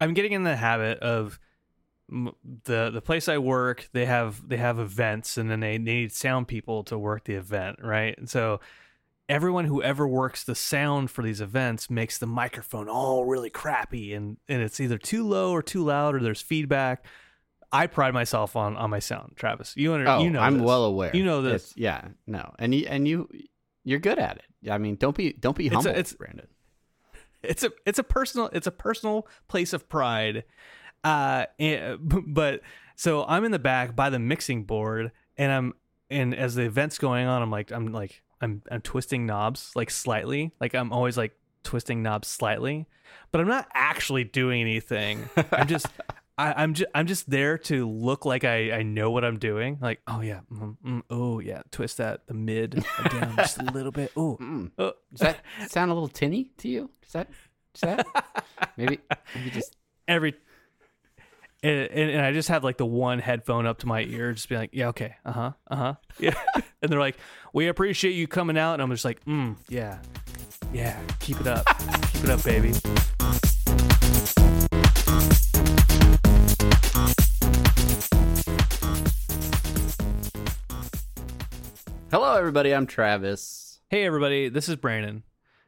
I'm getting in the habit of the the place I work. They have they have events, and then they, they need sound people to work the event, right? And so everyone who ever works the sound for these events makes the microphone all really crappy, and and it's either too low or too loud, or there's feedback. I pride myself on on my sound, Travis. You under, Oh, you know I'm this. well aware. You know this. It's- yeah, no, and you and you, you're good at it. I mean, don't be don't be It's a- humble, it's- Brandon. It's a it's a personal it's a personal place of pride. Uh and, but so i'm in the back by the mixing board and i'm and as the event's going on i'm like i'm like i'm i'm twisting knobs like slightly. Like i'm always like twisting knobs slightly but i'm not actually doing anything. I'm just I, I'm just I'm just there to look like I, I know what I'm doing. Like, oh yeah, mm, mm, oh yeah, twist that the mid down just a little bit. Oh, Mm. oh. Does that sound a little tinny to you? Does that? Does that? maybe maybe just every and, and, and I just have like the one headphone up to my ear, just be like, yeah, okay, uh huh, uh huh, yeah. and they're like, we appreciate you coming out, and I'm just like, mm, yeah, yeah, keep it up, keep it up, baby. Hello, everybody. I'm Travis, Hey, everybody, this is Brandon.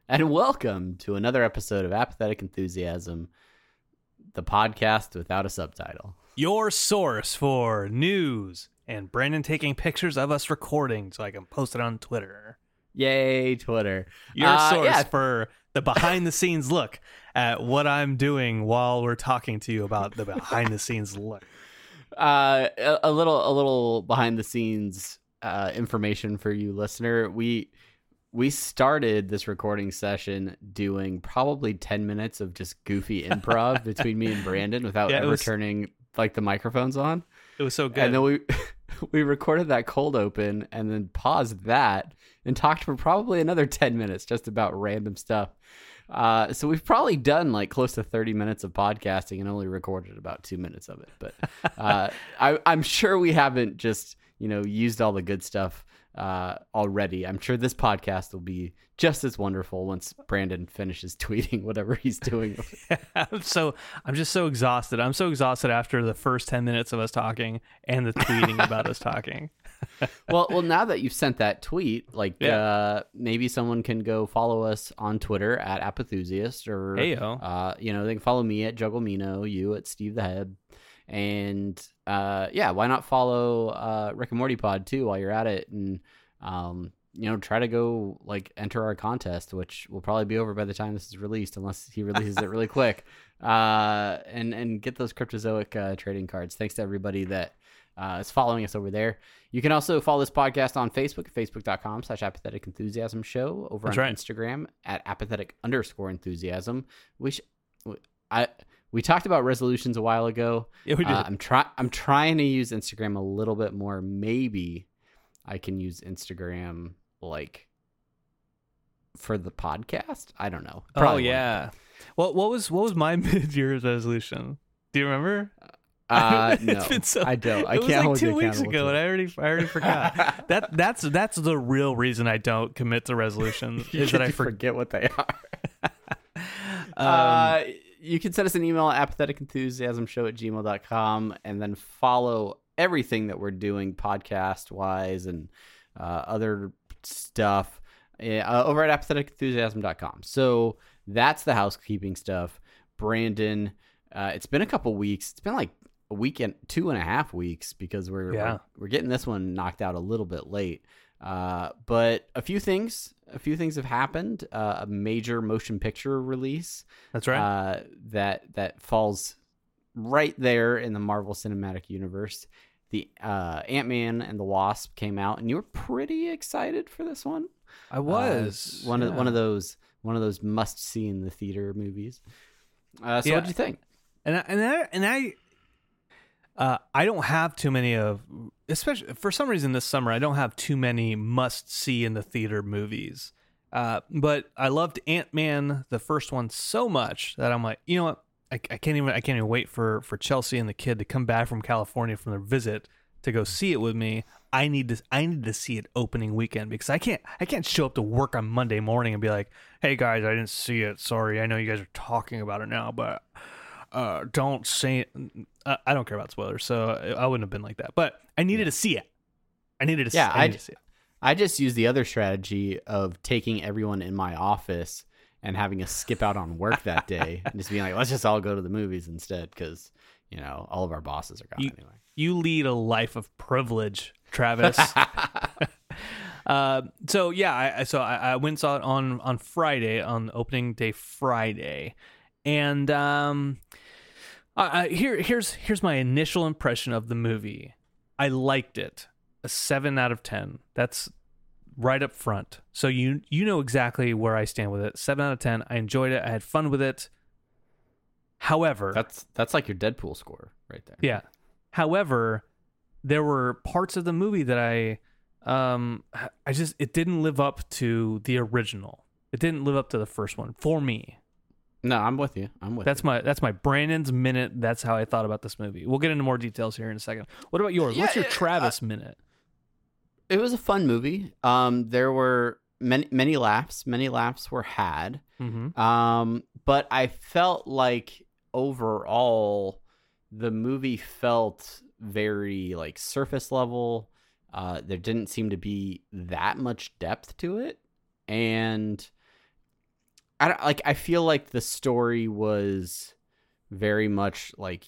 and welcome to another episode of Apathetic Enthusiasm, the podcast without a subtitle. Your source for news and Brandon taking pictures of us recording so I can post it on Twitter. Yay, Twitter! Your Uh, source yeah, for the behind the scenes look at what I'm doing while we're talking to you about the behind the scenes look. uh, a, a little a little behind the scenes uh, information for you listener. We we started this recording session doing probably 10 minutes of just goofy improv between me and brandon without Yeah, ever was- turning like the microphones on. It was so good. and then we we recorded that cold open and then paused that and talked for probably another 10 minutes just about random stuff. Uh, so we've probably done like close to 30 minutes of podcasting and only recorded about two minutes of it. But uh, I, i'm sure we haven't just you know used all the good stuff uh, already i'm sure this podcast will be just as wonderful once brandon finishes tweeting whatever he's doing I'm so I'm just so exhausted. I'm so exhausted after the first ten minutes of us talking and the tweeting about us talking. well, well, now that you've sent that tweet, like Yeah. uh, maybe someone can go follow us on Twitter at Apathusiast, or Heyo. uh, you know, they can follow me at Jugglemino, you at Steve the Head, and uh, yeah, why not follow uh, Rick and Morty Pod too while you're at it, and um, you know, try to go like enter our contest, which will probably be over by the time this is released, unless he releases it really quick, uh, and and get those cryptozoic uh, trading cards. Thanks to everybody that uh, is following us over there. You can also follow this podcast on Facebook, facebook.com slash apathetic enthusiasm show, over That's on right. Instagram at apathetic underscore enthusiasm. Sh- I we talked about resolutions a while ago. Yeah, we did. Uh, I'm try I'm trying to use Instagram a little bit more. Maybe I can use Instagram like for the podcast. I don't know. oh Probably won't. yeah. What what was what was my mid year resolution? Do you remember? Uh, It's no, been so- I don't. I it can't was like hold two weeks ago, and. I already I already forgot. that that's that's the real reason I don't commit to resolutions is that I forget. forget what they are. Um, uh, you can send us an email at apatheticenthusiasmshow at gmail.com and then follow everything that we're doing podcast wise and uh, other stuff uh, over at apatheticenthusiasm.com. So that's the housekeeping stuff. Brandon, uh, it's been a couple weeks. It's been like a week and two and a half weeks because we're Yeah. we're, we're getting this one knocked out a little bit late. Uh, but a few things, a few things have happened. Uh, a major motion picture release That's right. uh, that that falls right there in the Marvel Cinematic Universe. The uh, Ant Man and the Wasp came out, and you were pretty excited for this one. I Uh, was one of one of those one of those must see in the theater movies. Uh, so Yeah. what do you think? and I, and I, and I, uh, I don't have too many of, especially for some reason this summer, I don't have too many must see in the theater movies. Uh, but I loved Ant Man, the first one, so much that I'm like, you know what? I, I can't even I can't even wait for for Chelsea and the kid to come back from California from their visit to go see it with me. I need to I need to see it opening weekend because I can't I can't show up to work on Monday morning and be like, "Hey guys, I didn't see it. Sorry. I know you guys are talking about it now, but uh, don't say it. I, I don't care about spoilers, so I wouldn't have been like that. But I needed to see it. I needed to. Yeah, see, I I- to see it. I just used the other strategy of taking everyone in my office and having us skip out on work that day and just being like, let's just all go to the movies instead because you know all of our bosses are gone You- anyway. You lead a life of privilege, Travis. uh, so yeah, I, I- so I, I went and saw it on on Friday, on opening day Friday, and um, I, I, here here's here's my initial impression of the movie. I liked it, a seven out of ten. That's right up front. So you you know exactly where I stand with it. Seven out of ten. I enjoyed it. I had fun with it. However, That's that's like your Deadpool score right there. yeah. However, there were parts of the movie that I um I just it didn't live up to the original. It didn't live up to the first one for me. No, I'm with you. I'm with That's you. my that's my Brandon's minute. That's how I thought about this movie. We'll get into more details here in a second. What about yours? What's your yeah, Travis minute? It was a fun movie. Um, there were many many laughs. Many laughs were had. Mm-hmm. Um, but I felt like overall the movie felt very like surface level. Uh, there didn't seem to be that much depth to it, and I don't, like. I feel like the story was very much like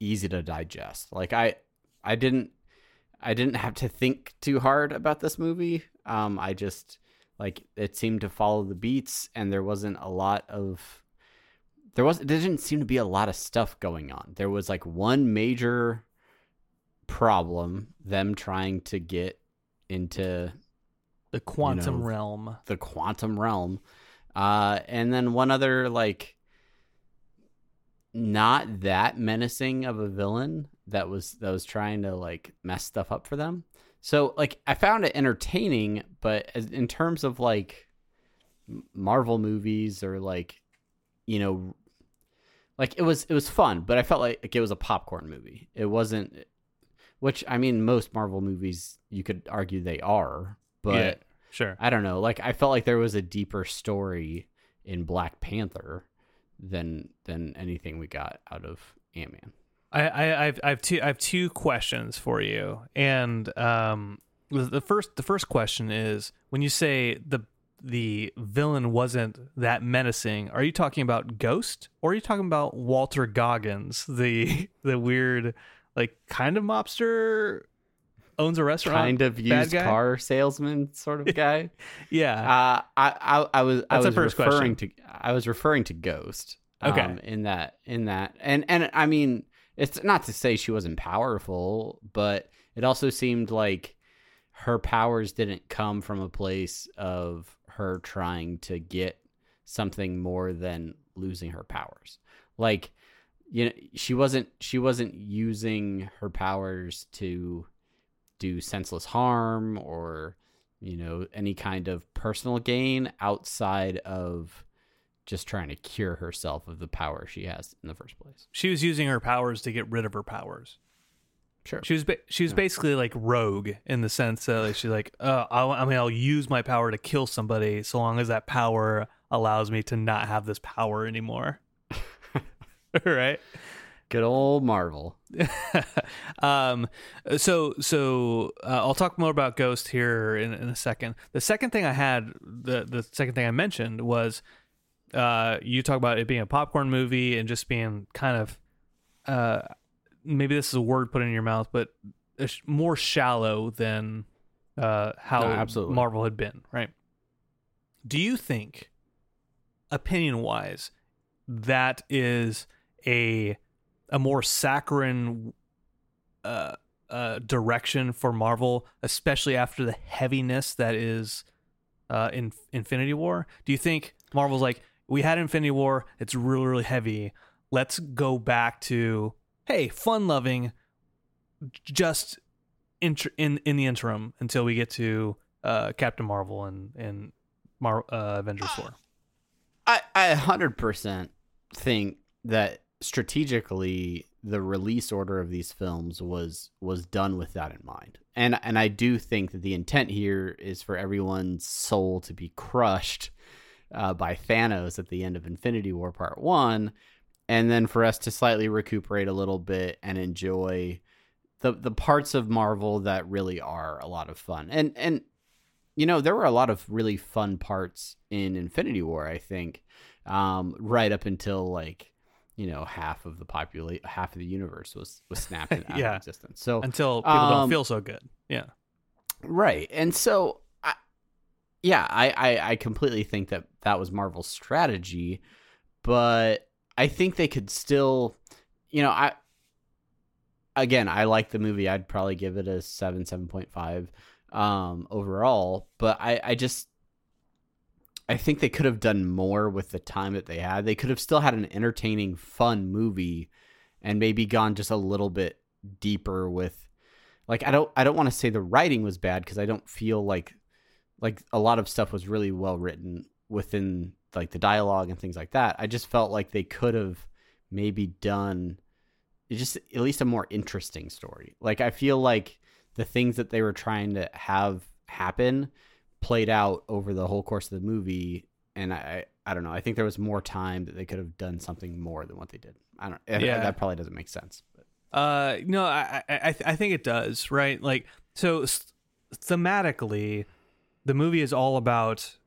easy to digest. Like I, I didn't, I didn't have to think too hard about this movie. Um, I just like it seemed to follow the beats, and there wasn't a lot of there was there didn't seem to be a lot of stuff going on. There was like one major problem, them trying to get into The quantum know, realm. the quantum realm. Uh, and then one other like not that menacing of a villain that was that was trying to like mess stuff up for them. So like I found it entertaining, but as, in terms of like Marvel movies or like you know like it was it was fun, but I felt like, like it was a popcorn movie. It wasn't which I mean most Marvel movies you could argue they are, but yeah, sure. I don't know. Like I felt like there was a deeper story in Black Panther than than anything we got out of Ant Man. I, I I've, I have two I have two questions for you, and um, the the first the first question is when you say the the villain wasn't that menacing, are you talking about Ghost or are you talking about Walton Goggins, the the weird like kind of mobster owns a restaurant, Kind of used car salesman sort of guy. Yeah, uh, I, I I was That's the was referring to I was referring to Ghost. Okay. Um, in that in that and and I mean it's not to say she wasn't powerful, but it also seemed like her powers didn't come from a place of her trying to get something more than losing her powers. Like you know she wasn't she wasn't using her powers to do senseless harm or you know any kind of personal gain outside of just trying to cure herself of the power she has in the first place. She was using her powers to get rid of her powers. Sure. She was ba- she was Yeah. basically like rogue in the sense that like, she's like, uh, I, I mean, I'll use my power to kill somebody so long as that power allows me to not have this power anymore. right. Good old Marvel. um, so so uh, I'll talk more about Ghost here in, in a second. The second thing I had, the the second thing I mentioned was, uh, you talk about it being a popcorn movie and just being kind of, uh, maybe this is a word put in your mouth, but more shallow than uh how No, absolutely. Marvel had been, right? Do you think, opinion wise, that is a a more saccharine uh, uh, direction for Marvel, especially after the heaviness that is uh, in Infinity War? Do you think Marvel's like, we had Infinity War, it's really, really heavy. Let's go back to, hey, fun loving, just in, in in the interim until we get to uh, Captain Marvel and and Mar- uh, Avengers Four. I I hundred percent think that strategically the release order of these films was was done with that in mind. And and I do think that the intent here is for everyone's soul to be crushed uh, by Thanos at the end of Infinity War Part 1 and then for us to slightly recuperate a little bit and enjoy the the parts of Marvel that really are a lot of fun. And and you know, there were a lot of really fun parts in Infinity War, I think. Um, right up until like, you know, half of the populate half of the universe was was snapped out Yeah. of existence. So Until people don't Um, feel so good. Yeah. Right. And so, I, yeah, I, I, I completely think that that was Marvel's strategy, but I think they could still, you know, I, again, I like the movie. I'd probably give it a seven, 7.5 um, overall, but I, I just, I think they could have done more with the time that they had. They could have still had an entertaining, fun movie and maybe gone just a little bit deeper with like I don't I don't want to say the writing was bad because I don't feel like like a lot of stuff was really well written within like the dialogue and things like that. I just felt like they could have maybe done just at least a more interesting story. Like I feel like the things that they were trying to have happen played out over the whole course of the movie and I I don't know. I think there was more time that they could have done something more than what they did. I don't Yeah. that probably doesn't make sense. But Uh, no, I, I, I- I think it does, right? Like, so thematically, the movie is all about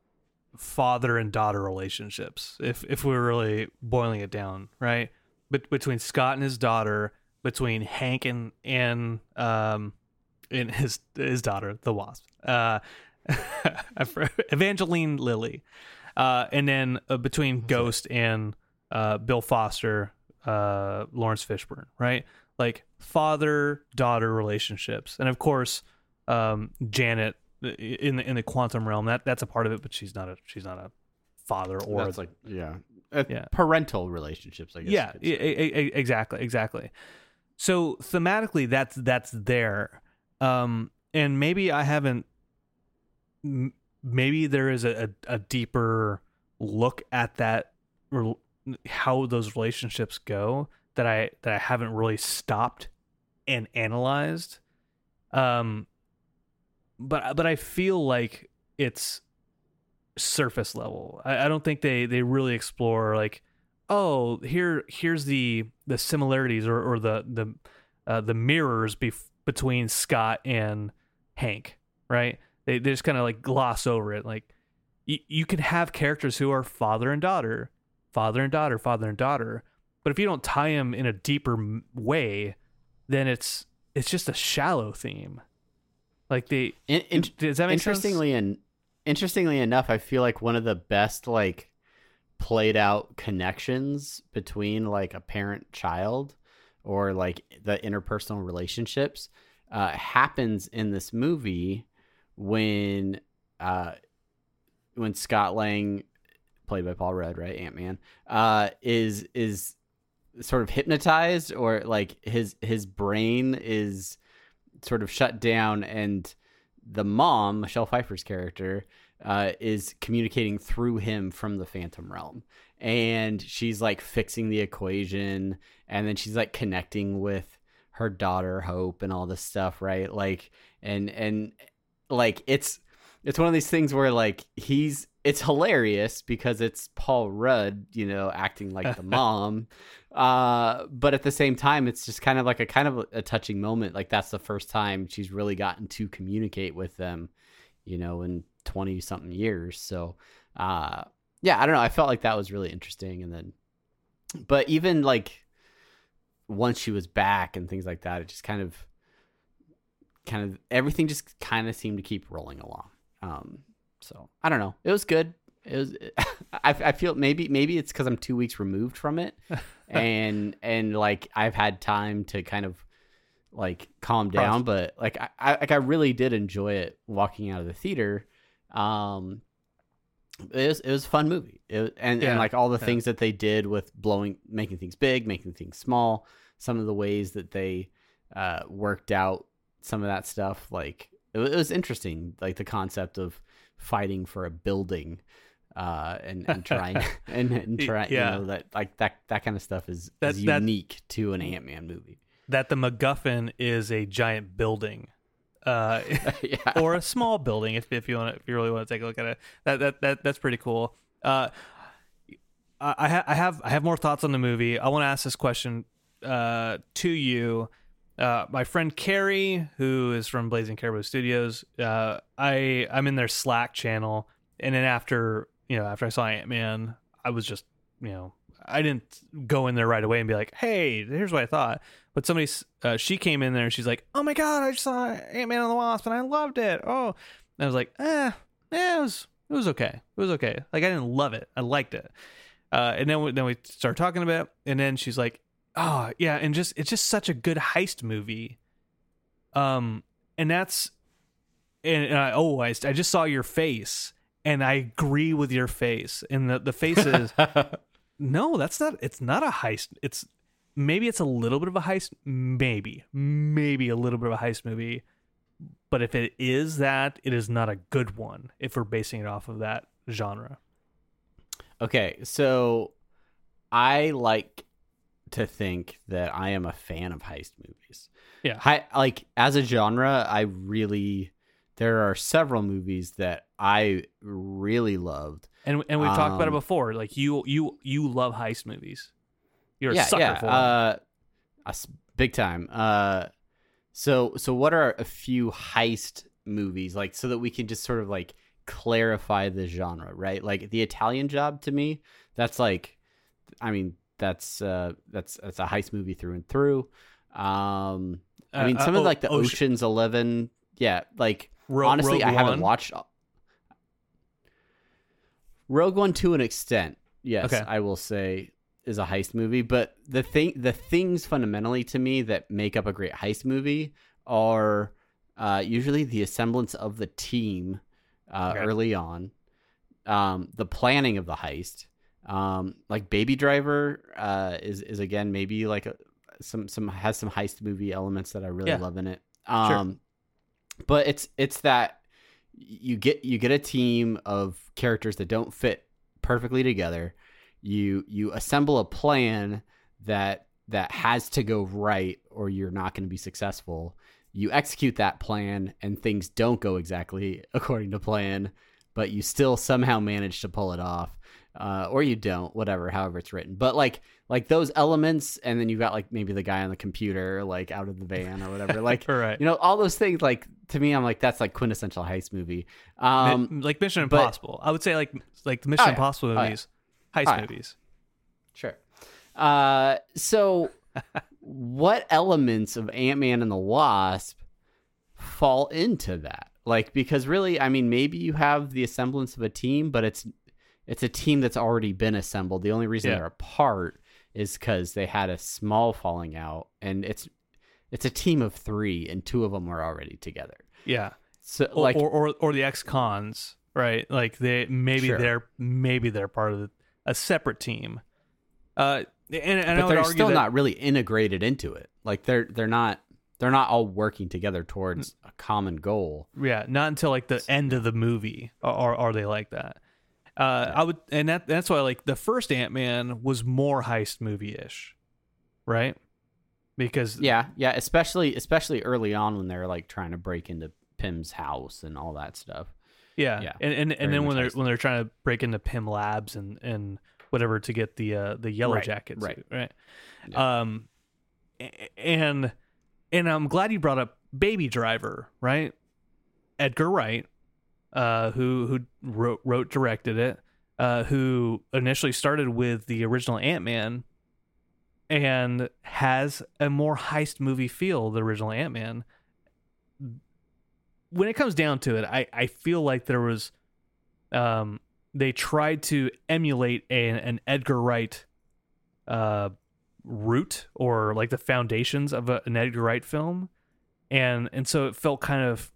father and daughter relationships. If if we're really boiling it down, right? But between Scott and his daughter, between Hank and and um, and his his daughter, the Wasp, uh, Evangeline Lilly, uh, and then uh, between Ghost and uh, Bill Foster, uh, Laurence Fishburne, right? Like father daughter relationships, and of course, um, Janet in the in the quantum realm. That that's a part of it, but she's not a she's not a father or that's like yeah, Uh, Yeah. parental relationships. I guess. yeah, you could say. exactly, exactly. So thematically, that's that's there, um, and maybe I haven't. Maybe there is a, a, a deeper look at that, rel- how those relationships go that I that I haven't really stopped and analyzed. Um, but but I feel like it's surface level. I, I don't think they they really explore like oh here here's the the similarities or, or the the uh, the mirrors bef- between Scott and Hank right they, they just kind of like gloss over it like y- you can have characters who are father and daughter father and daughter father and daughter but if you don't tie them in a deeper way then it's it's just a shallow theme like they In, in, does that make sense? interestingly and interestingly enough, I feel like one of the best like played out connections between like a parent child or like the interpersonal relationships uh, happens in this movie when uh, when Scott Lang, played by Paul Rudd, right, Ant Man, uh, is is sort of hypnotized or like his his brain is sort of shut down and the mom michelle pfeiffer's character uh, is communicating through him from the Phantom Realm, and she's like fixing the equation, and then she's like connecting with her daughter Hope and all this stuff, right? Like, and and like it's it's one of these things where like he's it's hilarious because it's Paul Rudd, you know, acting like the mom. Uh, but at the same time, it's just kind of like a kind of a touching moment. Like that's the first time she's really gotten to communicate with them, you know, in twenty something years. So, uh, yeah, I don't know. I felt like that was really interesting. And then, but even like once she was back and things like that, it just kind of, kind of everything just kind of seemed to keep rolling along. Um, so I don't know. It was good. It was. I, I feel maybe maybe it's because I'm two weeks removed from it, and and like I've had time to kind of like calm down. But like I, I like I really did enjoy it walking out of the theater. Um, it was it was a fun movie. It, and Yeah, and like all the yeah. things that they did with blowing, making things big, making things small. Some of the ways that they uh, worked out some of that stuff, like it, it was interesting. Like the concept of fighting for a building, uh, and and trying and, and trying, yeah. you know, that like that that kind of stuff is, That- is that- unique to an Ant Man movie. that the MacGuffin is a giant building, uh, yeah. or a small building if, if you want to, if you really want to take a look at it. That that, that that's pretty cool. Uh, I I, ha- I have I have more thoughts on the movie. I want to ask this question uh, to you. Uh, my friend Carrie, who is from Blazing Caribou Studios, uh, I I'm in their Slack channel, and then after you know after I saw Ant Man, I was just you know I didn't go in there right away and be like, hey, here's what I thought. But somebody, uh, she came in there and she's like, oh my god, I just saw Ant Man and the Wasp and I loved it. Oh, and I was like, eh, it was it was okay. It was okay. Like I didn't love it. I liked it. Uh, and then we, then we start talking about, it, and then she's like, "Oh yeah," and just it's just such a good heist movie. Um, and that's, and, and I oh I, I just saw your face, and I agree with your face, and the the face is no, that's not. It's not a heist. It's maybe it's a little bit of a heist. Maybe maybe a little bit of a heist movie. But if it is that, it is not a good one. If we're basing it off of that genre. Okay, so I like to think that I am a fan of heist movies. Yeah. Hi, like as a genre, I really there are several movies that I really loved. And and we've talked about it Um, before. Like you you you love heist movies. You're a sucker yeah, for uh, big time. Uh, so so what are a few heist movies like so that we can just sort of like clarify the genre, right? Like the Italian Job to me, that's like, I mean, that's uh, that's that's a heist movie through and through. Um, I Uh, mean, uh, some of like the Ocean- Ocean's Eleven, yeah, like Ro- honestly, Rogue I haven't One? watched Rogue One to an extent. Yes, Okay. I will say is a heist movie, but the thing, the things fundamentally to me that make up a great heist movie are uh, usually the assemblance of the team uh, Okay. early on, um, the planning of the heist, um, like Baby Driver uh, is is again maybe like a some some has some heist movie elements that I really Yeah. love in it. Um, but it's it's that you get you get a team of characters that don't fit perfectly together. You you assemble a plan that that has to go right or you're not going to be successful. You execute that plan and things don't go exactly according to plan, but you still somehow manage to pull it off. Uh, or you don't, whatever, however it's written. But like like those elements, and then you've got like maybe the guy on the computer, like out of the van or whatever. Like right. you know, all those things. Like to me, I'm like that's like quintessential heist movie. Um, Mi- like Mission but- Impossible. I would say like like the Mission Oh, yeah. Impossible Oh, yeah. movies, heist Oh, yeah. movies. Sure. Uh, so, what elements of Ant Man and the Wasp fall into that? Like, because really, I mean, maybe you have the semblance of a team, but it's it's a team that's already been assembled. The only reason Yeah. they're apart is because they had a small falling out, and it's it's a team of three, and two of them are already together. Yeah. So, Or, like, or, or or the ex cons, right? Like they maybe Sure. they're maybe they're part of a separate team. Uh, and, and but they're still that, not really integrated into it. Like, they're they're not they're not all working together towards a common goal. Yeah, not until like the end of the movie are are, are they like that. Uh, I would, and that that's why like the first Ant Man was more heist movie ish, right? Because Yeah, yeah, especially especially early on when they're like trying to break into Pym's house and all that stuff. yeah, Yeah, and and, and then when they're when they're trying to break into Pym Labs and and whatever to get the uh the yellow Right, jacket right. suit, right? Um, and and I'm glad you brought up Baby Driver, right? Edgar Wright, uh, who who wrote, wrote directed it, uh, who initially started with the original Ant Man, and has a more heist movie feel. The original Ant Man. When it comes down to it, I I feel like there was, um, they tried to emulate an, an Edgar Wright, uh, root or like the foundations of a, an Edgar Wright film, and and so it felt kind of,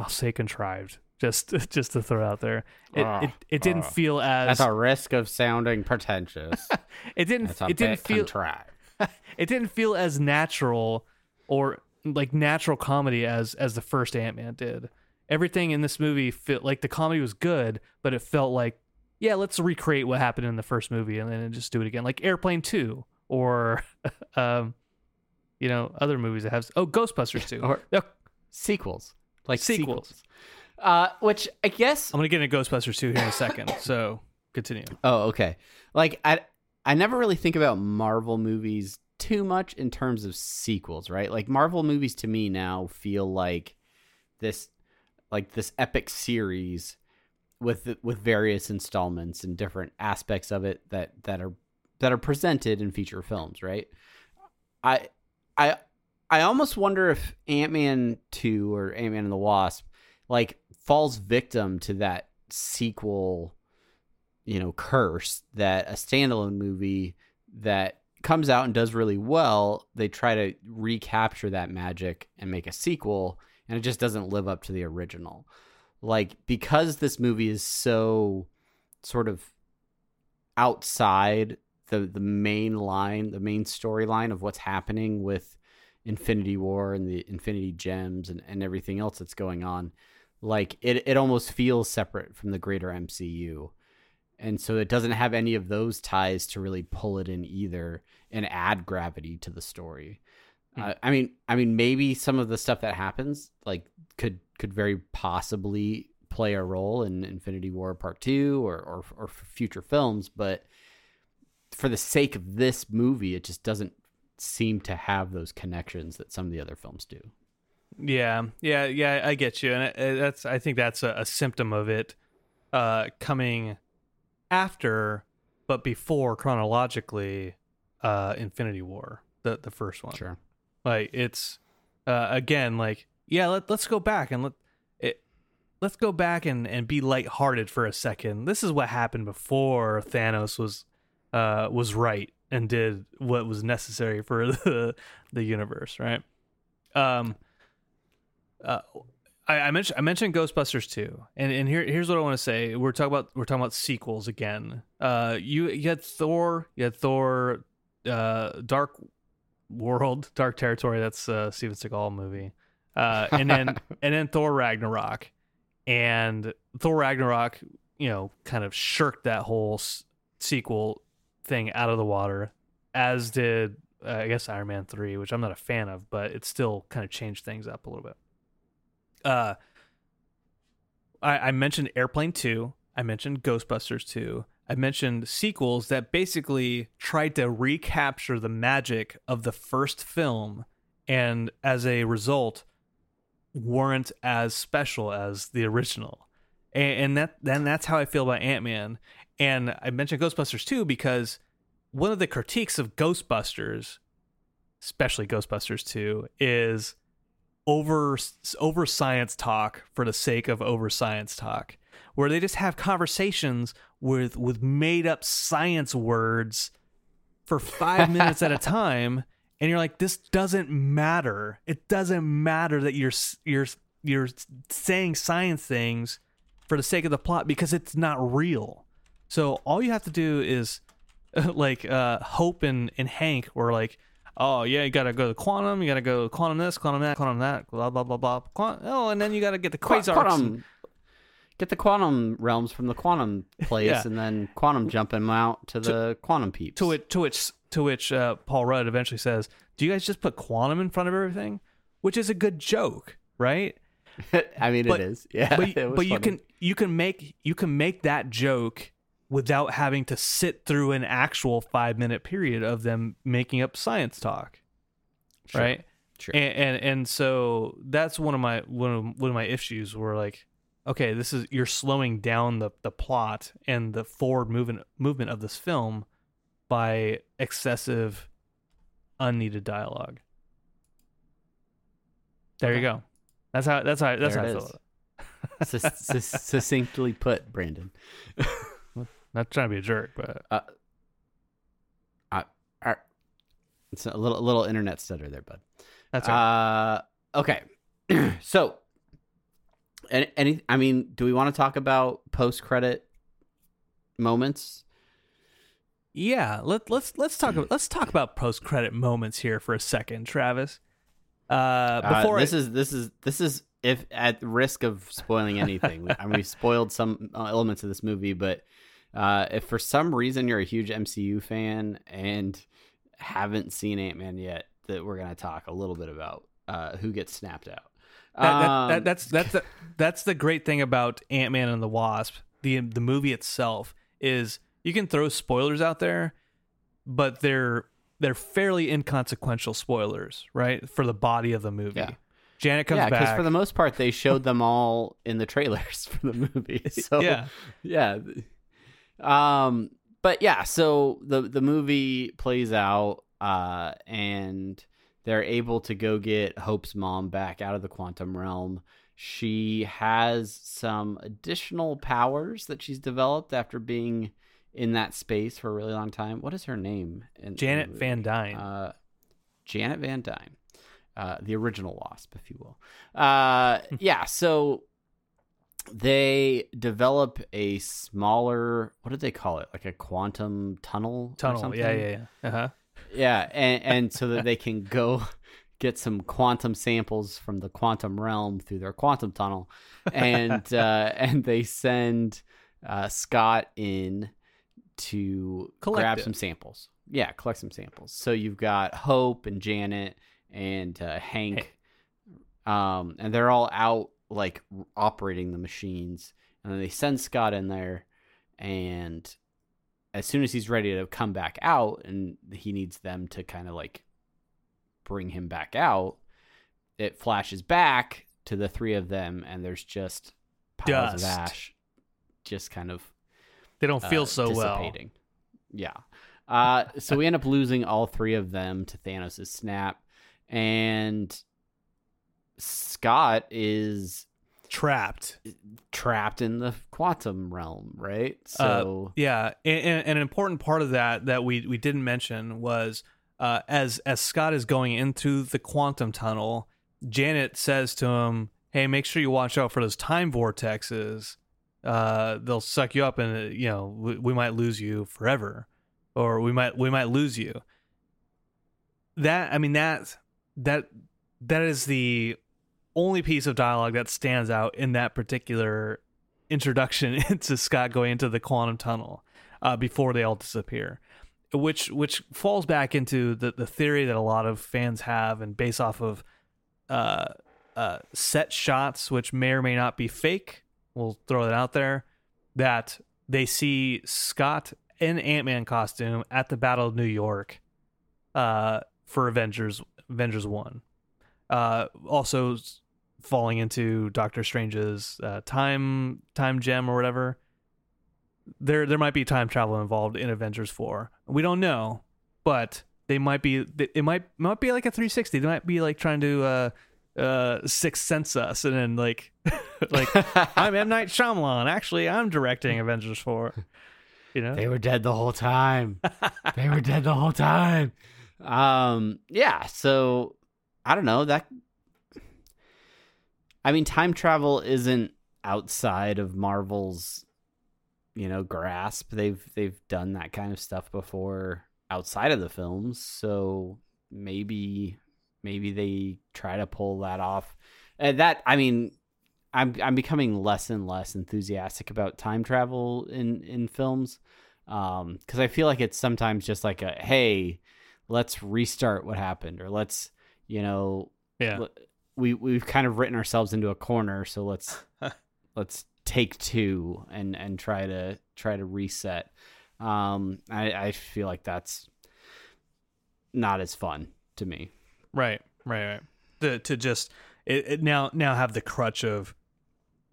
I'll say contrived, just just to throw out there. It Ah, it, it didn't ah. feel as That's a risk of sounding pretentious. it didn't it didn't feel contrived. it didn't feel as natural or like natural comedy as as the first Ant Man did. Everything in this movie fit like the comedy was good, but it felt like yeah, let's recreate what happened in the first movie and then just do it again, like Airplane Two or um, you know other movies that have oh Ghostbusters Two. Or- sequels, like Sequels. sequels. Uh, which I guess I'm gonna get into Ghostbusters Two here in a second. So continue. Oh, okay. Like I I never really think about Marvel movies too much in terms of sequels, right? Like Marvel movies to me now feel like this like this epic series with with various installments and different aspects of it that that are that are presented in feature films, right? I I I almost wonder if Ant-Man 2 or Ant-Man and the Wasp like falls victim to that sequel you know curse that a standalone movie that comes out and does really well they try to recapture that magic and make a sequel and it just doesn't live up to the original. Like because this movie is so sort of outside the the main line the main storyline of what's happening with infinity war and the infinity gems and, and everything else that's going on like it, it almost feels separate from the greater mcu and so it doesn't have any of those ties to really pull it in either and add gravity to the story. Uh, i mean i mean maybe some of the stuff that happens like could could very possibly play a role in infinity war part 2 or or, or future films but for the sake of this movie it just doesn't seem to have those connections that some of the other films do Yeah, yeah, yeah. I get you, and it- that's. I think that's a, a symptom of it uh, coming after, but before chronologically, uh, Infinity War, the the first one. sure Like it's uh, again, like yeah. Let let's go back and let it. Let's go back and and be lighthearted for a second. This is what happened before Thanos was uh was right and did what was necessary for the the universe, right? Um. Uh, I, I mentioned I mentioned Ghostbusters too, and and here here's what I want to say. We're talking about we're talking about sequels again. Uh, you you had Thor, you had Thor, uh, Dark World, Dark Territory. That's a Steven Seagal movie. Uh, and then and then Thor Ragnarok, and Thor Ragnarok, you know, kind of shirked that whole s- sequel thing out of the water, as did uh, I guess Iron Man three, which I'm not a fan of, but it still kind of changed things up a little bit. Uh, I, I mentioned Airplane two. I mentioned Ghostbusters two. I mentioned sequels that basically tried to recapture the magic of the first film, and as a result, weren't as special as the original. And, and that then that's how I feel about Ant Man. And I mentioned Ghostbusters too because one of the critiques of Ghostbusters, especially Ghostbusters 2, is over over science talk for the sake of over science talk, where they just have conversations with with made up science words for five minutes at a time, and you're like, this doesn't matter. It doesn't matter that you're you're you're saying science things for the sake of the plot because it's not real. So all you have to do is like uh Hope and, and Hank were like, oh yeah, you gotta go to quantum, you gotta go quantum this, quantum that, quantum that, blah blah blah blah. Quant- oh, and then you gotta get the Qu- quasars. quantum, get the quantum realms from the quantum place, Yeah. and then quantum jump them out to the quantum peeps. To which, to which, to which, uh, Paul Rudd eventually says, "Do you guys just put quantum in front of everything?" Which is a good joke, right? I mean, But- it is. Yeah, but but you can you can make you can make that joke without having to sit through an actual five minute period of them making up science talk, Sure. right? Sure. And, and and so that's one of my one of one of my issues where like, okay, this is you're slowing down the the plot and the forward movement movement of this film by excessive unneeded dialogue. There you go. That's how that's how that's There how I feel. is. it. Sus- sus- succinctly put, Brandon. Not trying to be a jerk, but Uh, uh, it's a little a little internet stutter there, bud. that's all right. Uh, okay. so, any, any, I mean, do we want to talk about post credit moments? yeah. Let let's let's talk about let's talk about post credit moments here for a second, Travis. Uh, Uh, before this I, is this is this is if at risk of spoiling anything. I mean, we spoiled some uh, elements of this movie, but uh, if for some reason you're a huge MCU fan and haven't seen Ant Man yet, that we're gonna talk a little bit about uh, who gets snapped out. that, that, Um, that, that's that's the, that's the great thing about Ant Man and the Wasp. The the movie itself is you can throw spoilers out there, but they're they're fairly inconsequential spoilers, right? For the body of the movie. Yeah. Janet comes yeah, because for the most part they showed them all in the trailers for the movie. So Yeah. yeah. Um, but yeah, so the the movie plays out, uh, and they're able to go get Hope's mom back out of the quantum realm. She has some additional powers that she's developed after being in that space for a really long time. What is her name? Janet? Van Dyne. Uh, Janet Van Dyne, uh, the original Wasp, if you will. Uh, yeah, so they develop a smaller, what did they call it? Like a quantum tunnel? or Tunnel. something? Yeah, yeah, yeah. Uh huh. Yeah, and, and so that they can go get some quantum samples from the quantum realm through their quantum tunnel, and uh, and they send uh, Scott in to Collect grab it. some samples. Yeah, collect some samples. So you've got Hope and Janet and uh, Hank, um, and they're all out like operating the machines, and then they send Scott in there, and as soon as he's ready to come back out and he needs them to kind of like bring him back out, it flashes back to the three of them and there's just piles Dust. of ash just kind of They don't feel uh, so well. Yeah. Uh, so we end up losing all three of them to Thanos' snap and Scott is Trapped. trapped in the quantum realm, right? Uh, So yeah, and, and an important part of that that we we didn't mention was uh, as as Scott is going into the quantum tunnel, Janet says to him, "Hey, make sure you watch out for those time vortexes. Uh, they'll suck you up, and uh, you know we, we might lose you forever, or we might we might lose you." That I mean that that that is the only piece of dialogue that stands out in that particular introduction into Scott going into the quantum tunnel uh, before they all disappear, which which falls back into the the theory that a lot of fans have and based off of uh, uh, set shots, which may or may not be fake. We'll throw that out there. That they see Scott in Ant Man costume at the Battle of New York uh, for Avengers Avengers One. Uh, also falling into Doctor Strange's uh, time time gem or whatever. There there might be time travel involved in Avengers Four. We don't know, but they might be. It might might be like a 360. They might be like trying to uh uh sixth sense us and then like like I'm M Night Shyamalan. Actually, I'm directing Avengers Four. You know, They were dead the whole time. they were dead the whole time. Um, yeah. So I don't know that. I mean, time travel isn't outside of Marvel's, you know, grasp. They've they've done that kind of stuff before outside of the films. So maybe maybe they try to pull that off. And that I mean, I'm I'm becoming less and less enthusiastic about time travel in in films um because I feel like it's sometimes just like a hey, let's restart what happened or let's you know Yeah. l- we we've kind of written ourselves into a corner so let's let's take two and and try to try to reset um i i feel like that's not as fun to me Right, right, right. To to just it, it now now have the crutch of,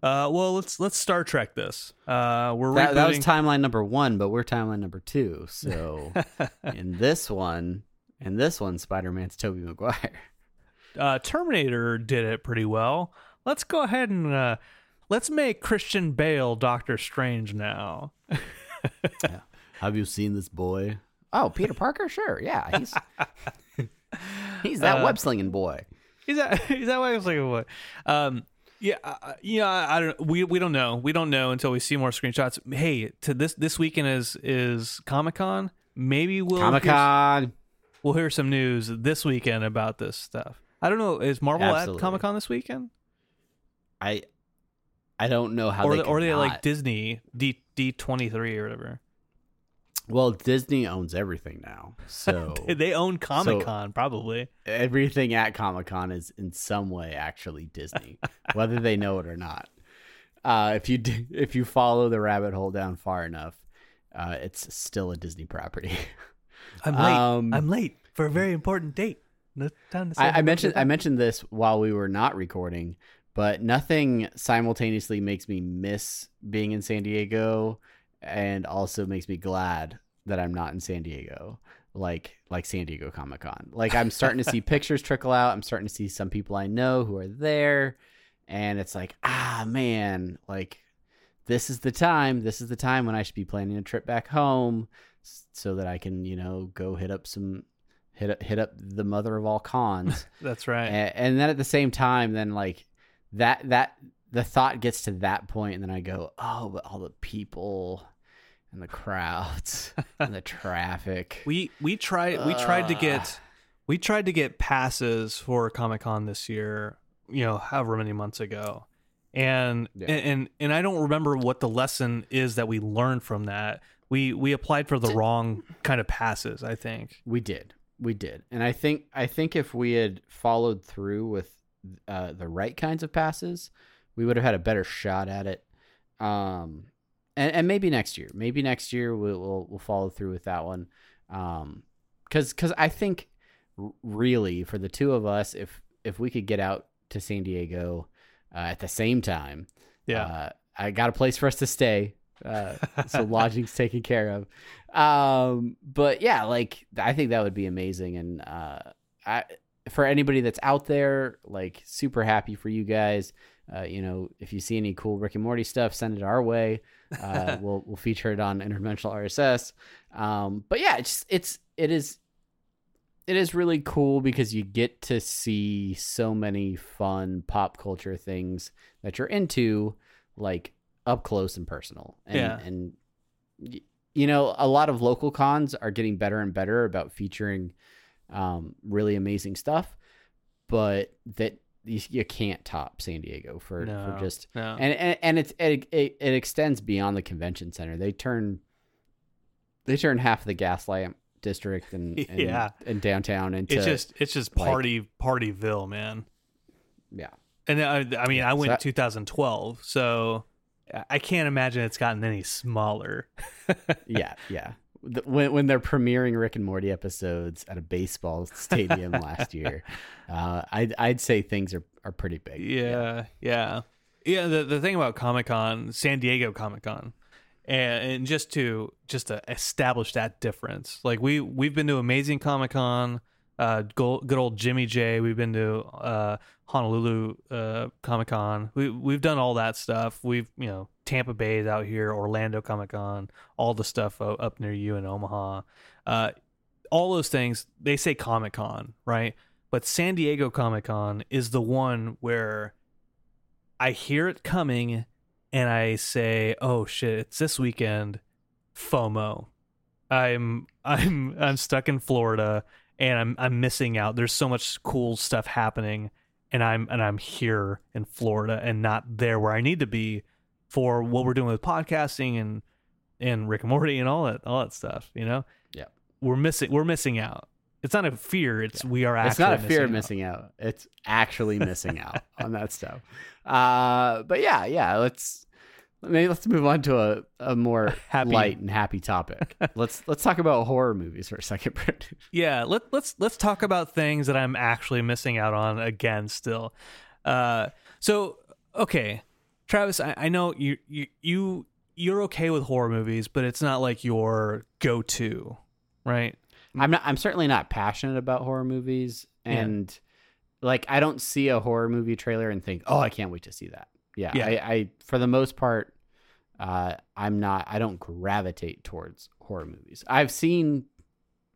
uh, well let's let's Star Trek this. Uh, we're that, that was timeline number one but we're timeline number two so in this one in this one spider-man's tobey maguire uh, Terminator did it pretty well. Let's go ahead and uh, let's make Christian Bale Doctor Strange now. have you seen this boy oh peter parker sure yeah he's he's that Uh, web slinging boy Is that is that why I was like what? Um, yeah, uh, yeah. I, I don't. We we don't know. We don't know until we see more screenshots. Hey, to this this weekend is is Comic Con. Maybe we'll comic-con we'll hear some news this weekend about this stuff. I don't know. Is Marvel Absolutely. at Comic Con this weekend, i i don't know how or they they, or they like. Disney D D twenty three or whatever? Well, Disney owns everything now, so They own Comic Con probably. everything at Comic Con is in some way actually Disney, whether they know it or not. Uh, if you do, if you follow the rabbit hole down far enough, uh, it's still a Disney property. I'm late. Um, I'm late for a very important date. Time to I, I mentioned I mentioned this while we were not recording, but nothing simultaneously makes me miss being in San Diego and also makes me glad that I'm not in San Diego. Like like San Diego Comic Con. Like I'm starting to see pictures trickle out. I'm starting to see some people I know who are there. And it's like, ah man, like this is the time. This is the time when I should be planning a trip back home so that I can, you know, go hit up some hit up, hit up the mother of all cons. That's right. and, and then at the same time then like that that the thought gets to that point and then i go oh but all the people and the crowds and the traffic We we tried we tried to get we tried to get passes for Comic Con this year, you know, however many months ago. And, Yeah. and and and I don't remember what the lesson is that we learned from that. We we applied for the wrong kind of passes, I think. we did we did. And i think i think if we had followed through with uh, the right kinds of passes we would have had a better shot at it. Um and, and maybe next year maybe next year we'll, we'll we'll follow through with that one. Um because because i think really for the two of us if if we could get out to san diego uh, at the same time Yeah. uh, i got a place for us to stay uh, so lodging's taken care of. Um but yeah like i think that would be amazing. And uh i for anybody that's out there like super happy for you guys uh, you know if you see any cool rick and morty stuff send it our way. Uh, we'll we'll feature it on interdimensional rss um but yeah it's it's it is it is really cool because you get to see so many fun pop culture things that you're into like up close and personal and Yeah. and you know a lot of local cons are getting better and better about featuring um, really amazing stuff but that you, you can't top san diego for, No, for just no. and and, and it's it, it, it extends beyond the convention center they turn they turn half of the gaslamp district and, and Yeah. and downtown into it's just it's just like- party partyville, man. yeah And I, I mean, I went So- 2012, so I- can't imagine it's gotten any smaller. yeah yeah when when they're premiering Rick and Morty episodes at a baseball stadium last year, uh, I'd I'd say things are, are pretty big. Yeah, yeah, yeah. the the thing about Comic Con, San Diego Comic Con, and, and just to just to establish that difference, like we we've been to Amazing Comic Con, uh, good old Jimmy J. We've been to uh, Honolulu uh, Comic Con. We we've done all that stuff. We've you know Tampa Bay is out here, Orlando Comic Con, all the stuff up near you in Omaha. Uh, all those things they say Comic Con, right? But San Diego Comic Con is the one where I hear it coming and I say, "Oh shit, it's this weekend." FOMO. I'm I'm I'm stuck in Florida and I'm I'm missing out. There's so much cool stuff happening, and I'm and I'm here in Florida and not there where I need to be for what we're doing with podcasting and and Rick and Morty and all that all that stuff. You know, Yeah. we're missing we're missing out. It's not a fear. It's we are. Actually it's not a fear of missing. missing out. It's actually missing out on that stuff. Uh, but yeah, yeah. Let's maybe let's move on to a, a more Happy. light and happy topic. let's let's talk about horror movies for a second. Brent. Yeah, let, let's let's talk about things that I'm actually missing out on again. Still, uh, so okay, Travis, I, I know you you you you're okay with horror movies, but it's not like your go-to, right? I'm not. I'm certainly not passionate about horror movies, Yeah. and like I don't see a horror movie trailer and think, "Oh, I can't wait to see that." Yeah, Yeah. I, I for the most part, uh, I'm not. I don't gravitate towards horror movies. I've seen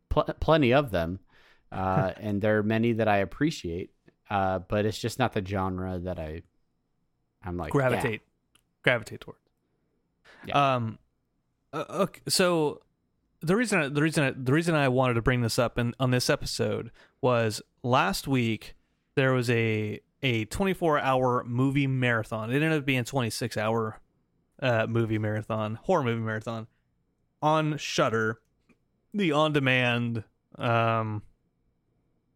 pl- plenty of them, uh, and there are many that I appreciate, uh, but it's just not the genre that I. I'm like yeah. gravitate gravitate towards. Yeah. Um. okay, so the reason I, the reason the reason I wanted to bring this up in, on this episode was last week there was a a 24 hour movie marathon. It ended up being 26 hour uh, movie marathon, horror movie marathon on Shudder, the on demand um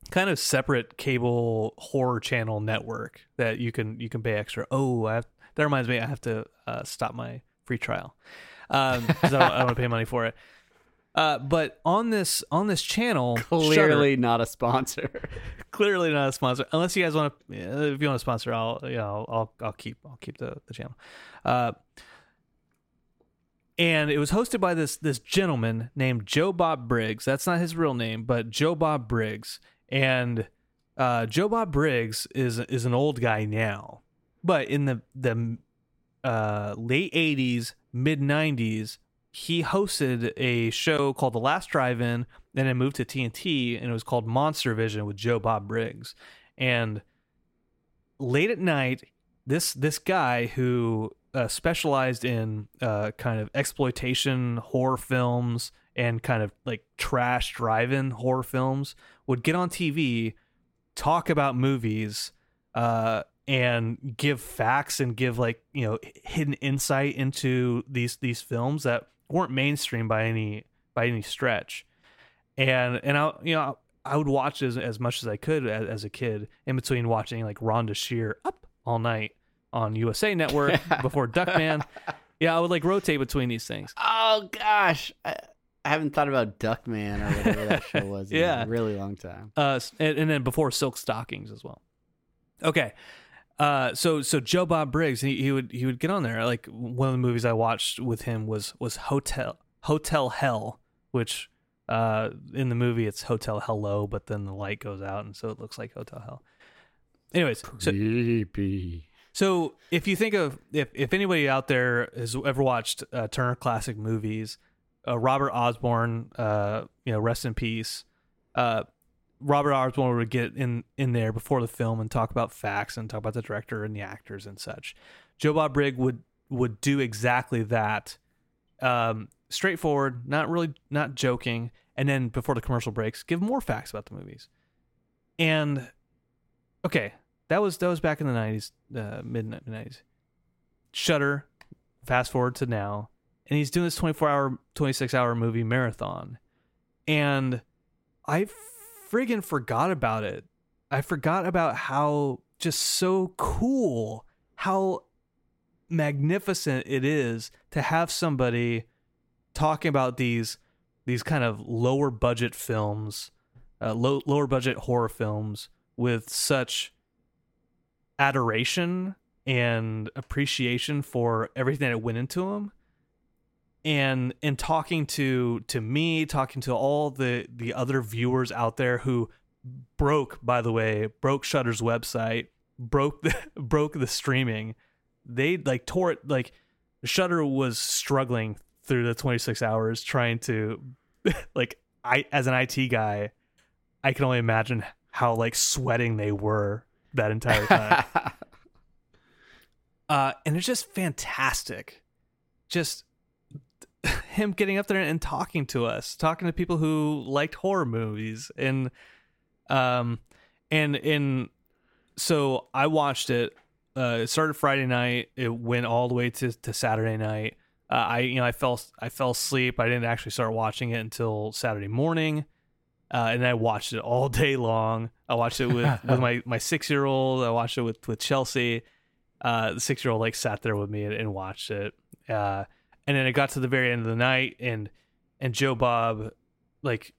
kind of separate cable horror channel network that you can you can pay extra. Oh, I have, that reminds me, I have to uh, stop my free trial because I don't, don't want to pay money for it. Uh, but on this on this channel, Shudder- Clearly not a sponsor. clearly not a sponsor. Unless you guys want to, if you want to sponsor, I'll you know I'll I'll keep I'll keep the the channel. Uh, and it was hosted by this this gentleman named Joe Bob Briggs. That's not his real name, but Joe Bob Briggs. And uh, Joe Bob Briggs is is an old guy now, but in the the uh, late '80s, mid '90s, he hosted a show called The Last Drive-In. Then it moved to TNT, and it was called Monster Vision with Joe Bob Briggs. And late at night, this this guy who uh, specialized in uh, kind of exploitation horror films and kind of like trash drive-in horror films would get on TV, talk about movies, uh, and give facts and give like you know hidden insight into these these films that weren't mainstream by any by any stretch. And and I you know I would watch as as much as I could as, as a kid in between watching like Rhonda Shear up all night on USA Network before Duckman. Yeah, I would like rotate between these things. Oh gosh, I, I haven't thought about Duckman or whatever that show was in Yeah. a really long time. uh, and, and then before Silk Stockings as well. Okay, uh, so so Joe Bob Briggs, he, he would he would get on there. Like one of the movies I watched with him was was Hotel Hotel Hell, which uh, in the movie it's Hotel Hello, but then the light goes out and so it looks like Hotel Hell. Anyways, so Creepy. so if you think of if if anybody out there has ever watched uh, Turner Classic Movies, uh, Robert Osborne, uh, you know, rest in peace. Robert Osborne would get in in there before the film and talk about facts and talk about the director and the actors and such. Joe Bob Brigg would would do exactly that, um, straightforward, not really not joking, and then before the commercial breaks, give more facts about the movies. And okay, that was that was back in the nineties, uh, mid nineties. Shudder, fast forward to now, and he's doing this twenty four hour, twenty six hour movie marathon, and I friggin' forgot about it. I forgot about how just so cool, how magnificent it is to have somebody talking about these these kind of lower budget films, uh, low lower budget horror films with such adoration and appreciation for everything that went into them and and talking to to me talking to all the the other viewers out there who broke by the way broke shudder's website broke the broke the streaming. They like tore it like shutter was struggling through the 26 hours trying to like i as an it guy i can only imagine how like sweating they were that entire time. Uh and it's just fantastic. Just him getting up there and talking to us, talking to people who liked horror movies, and um, and in so I watched it. Uh, it started Friday night. It went all the way to, to Saturday night. Uh, I you know I fell I fell asleep. I didn't actually start watching it until Saturday morning, uh, and I watched it all day long. I watched it with, with my, my six year old. I watched it with with Chelsea. Uh, the six year old like sat there with me and, and watched it. And then it got to the very end of the night, and and Joe Bob like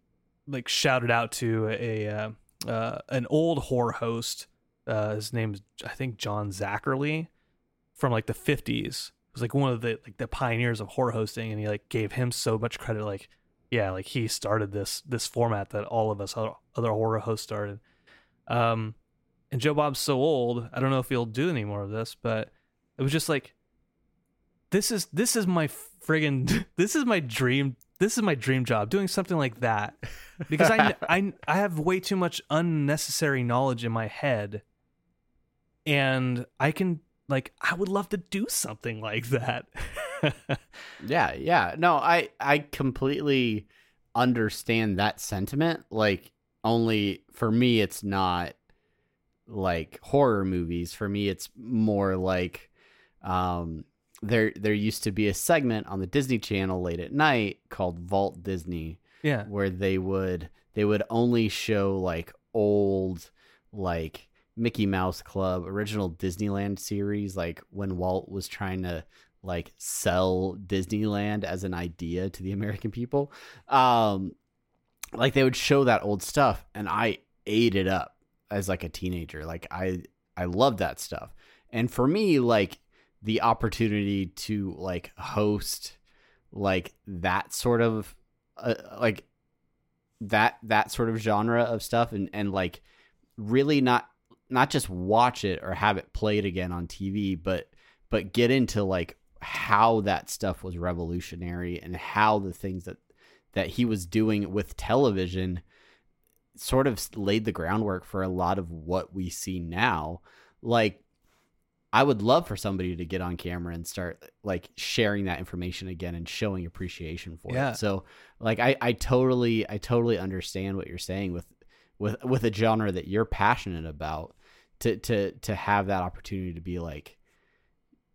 like shouted out to a uh, uh, an old horror host. Uh, his name's I think John Zacherley from like the fifties. It was like one of the like the pioneers of horror hosting, and he like gave him so much credit. Like, yeah, like he started this this format that all of us other horror hosts started. Um, and Joe Bob's so old. I don't know if he'll do any more of this, but it was just like this is this is my friggin' this is my dream this is my dream job doing something like that because I, I I have way too much unnecessary knowledge in my head and I can like I would love to do something like that. yeah, yeah. No, I I completely understand that sentiment like only for me it's not like horror movies for me it's more like um there there used to be a segment on the Disney Channel late at night called Vault Disney. Yeah. Where they would they would only show like old like Mickey Mouse Club original Disneyland series like when Walt was trying to like sell Disneyland as an idea to the American people. Um like they would show that old stuff and I ate it up as like a teenager. Like I I loved that stuff. And for me like the opportunity to like host like that sort of uh, like that that sort of genre of stuff and and like really not not just watch it or have it played again on TV but but get into like how that stuff was revolutionary and how the things that that he was doing with television sort of laid the groundwork for a lot of what we see now. Like I would love for somebody to get on camera and start like sharing that information again and showing appreciation for yeah. it. So like I, I totally I totally understand what you're saying with with with a genre that you're passionate about to to to have that opportunity to be like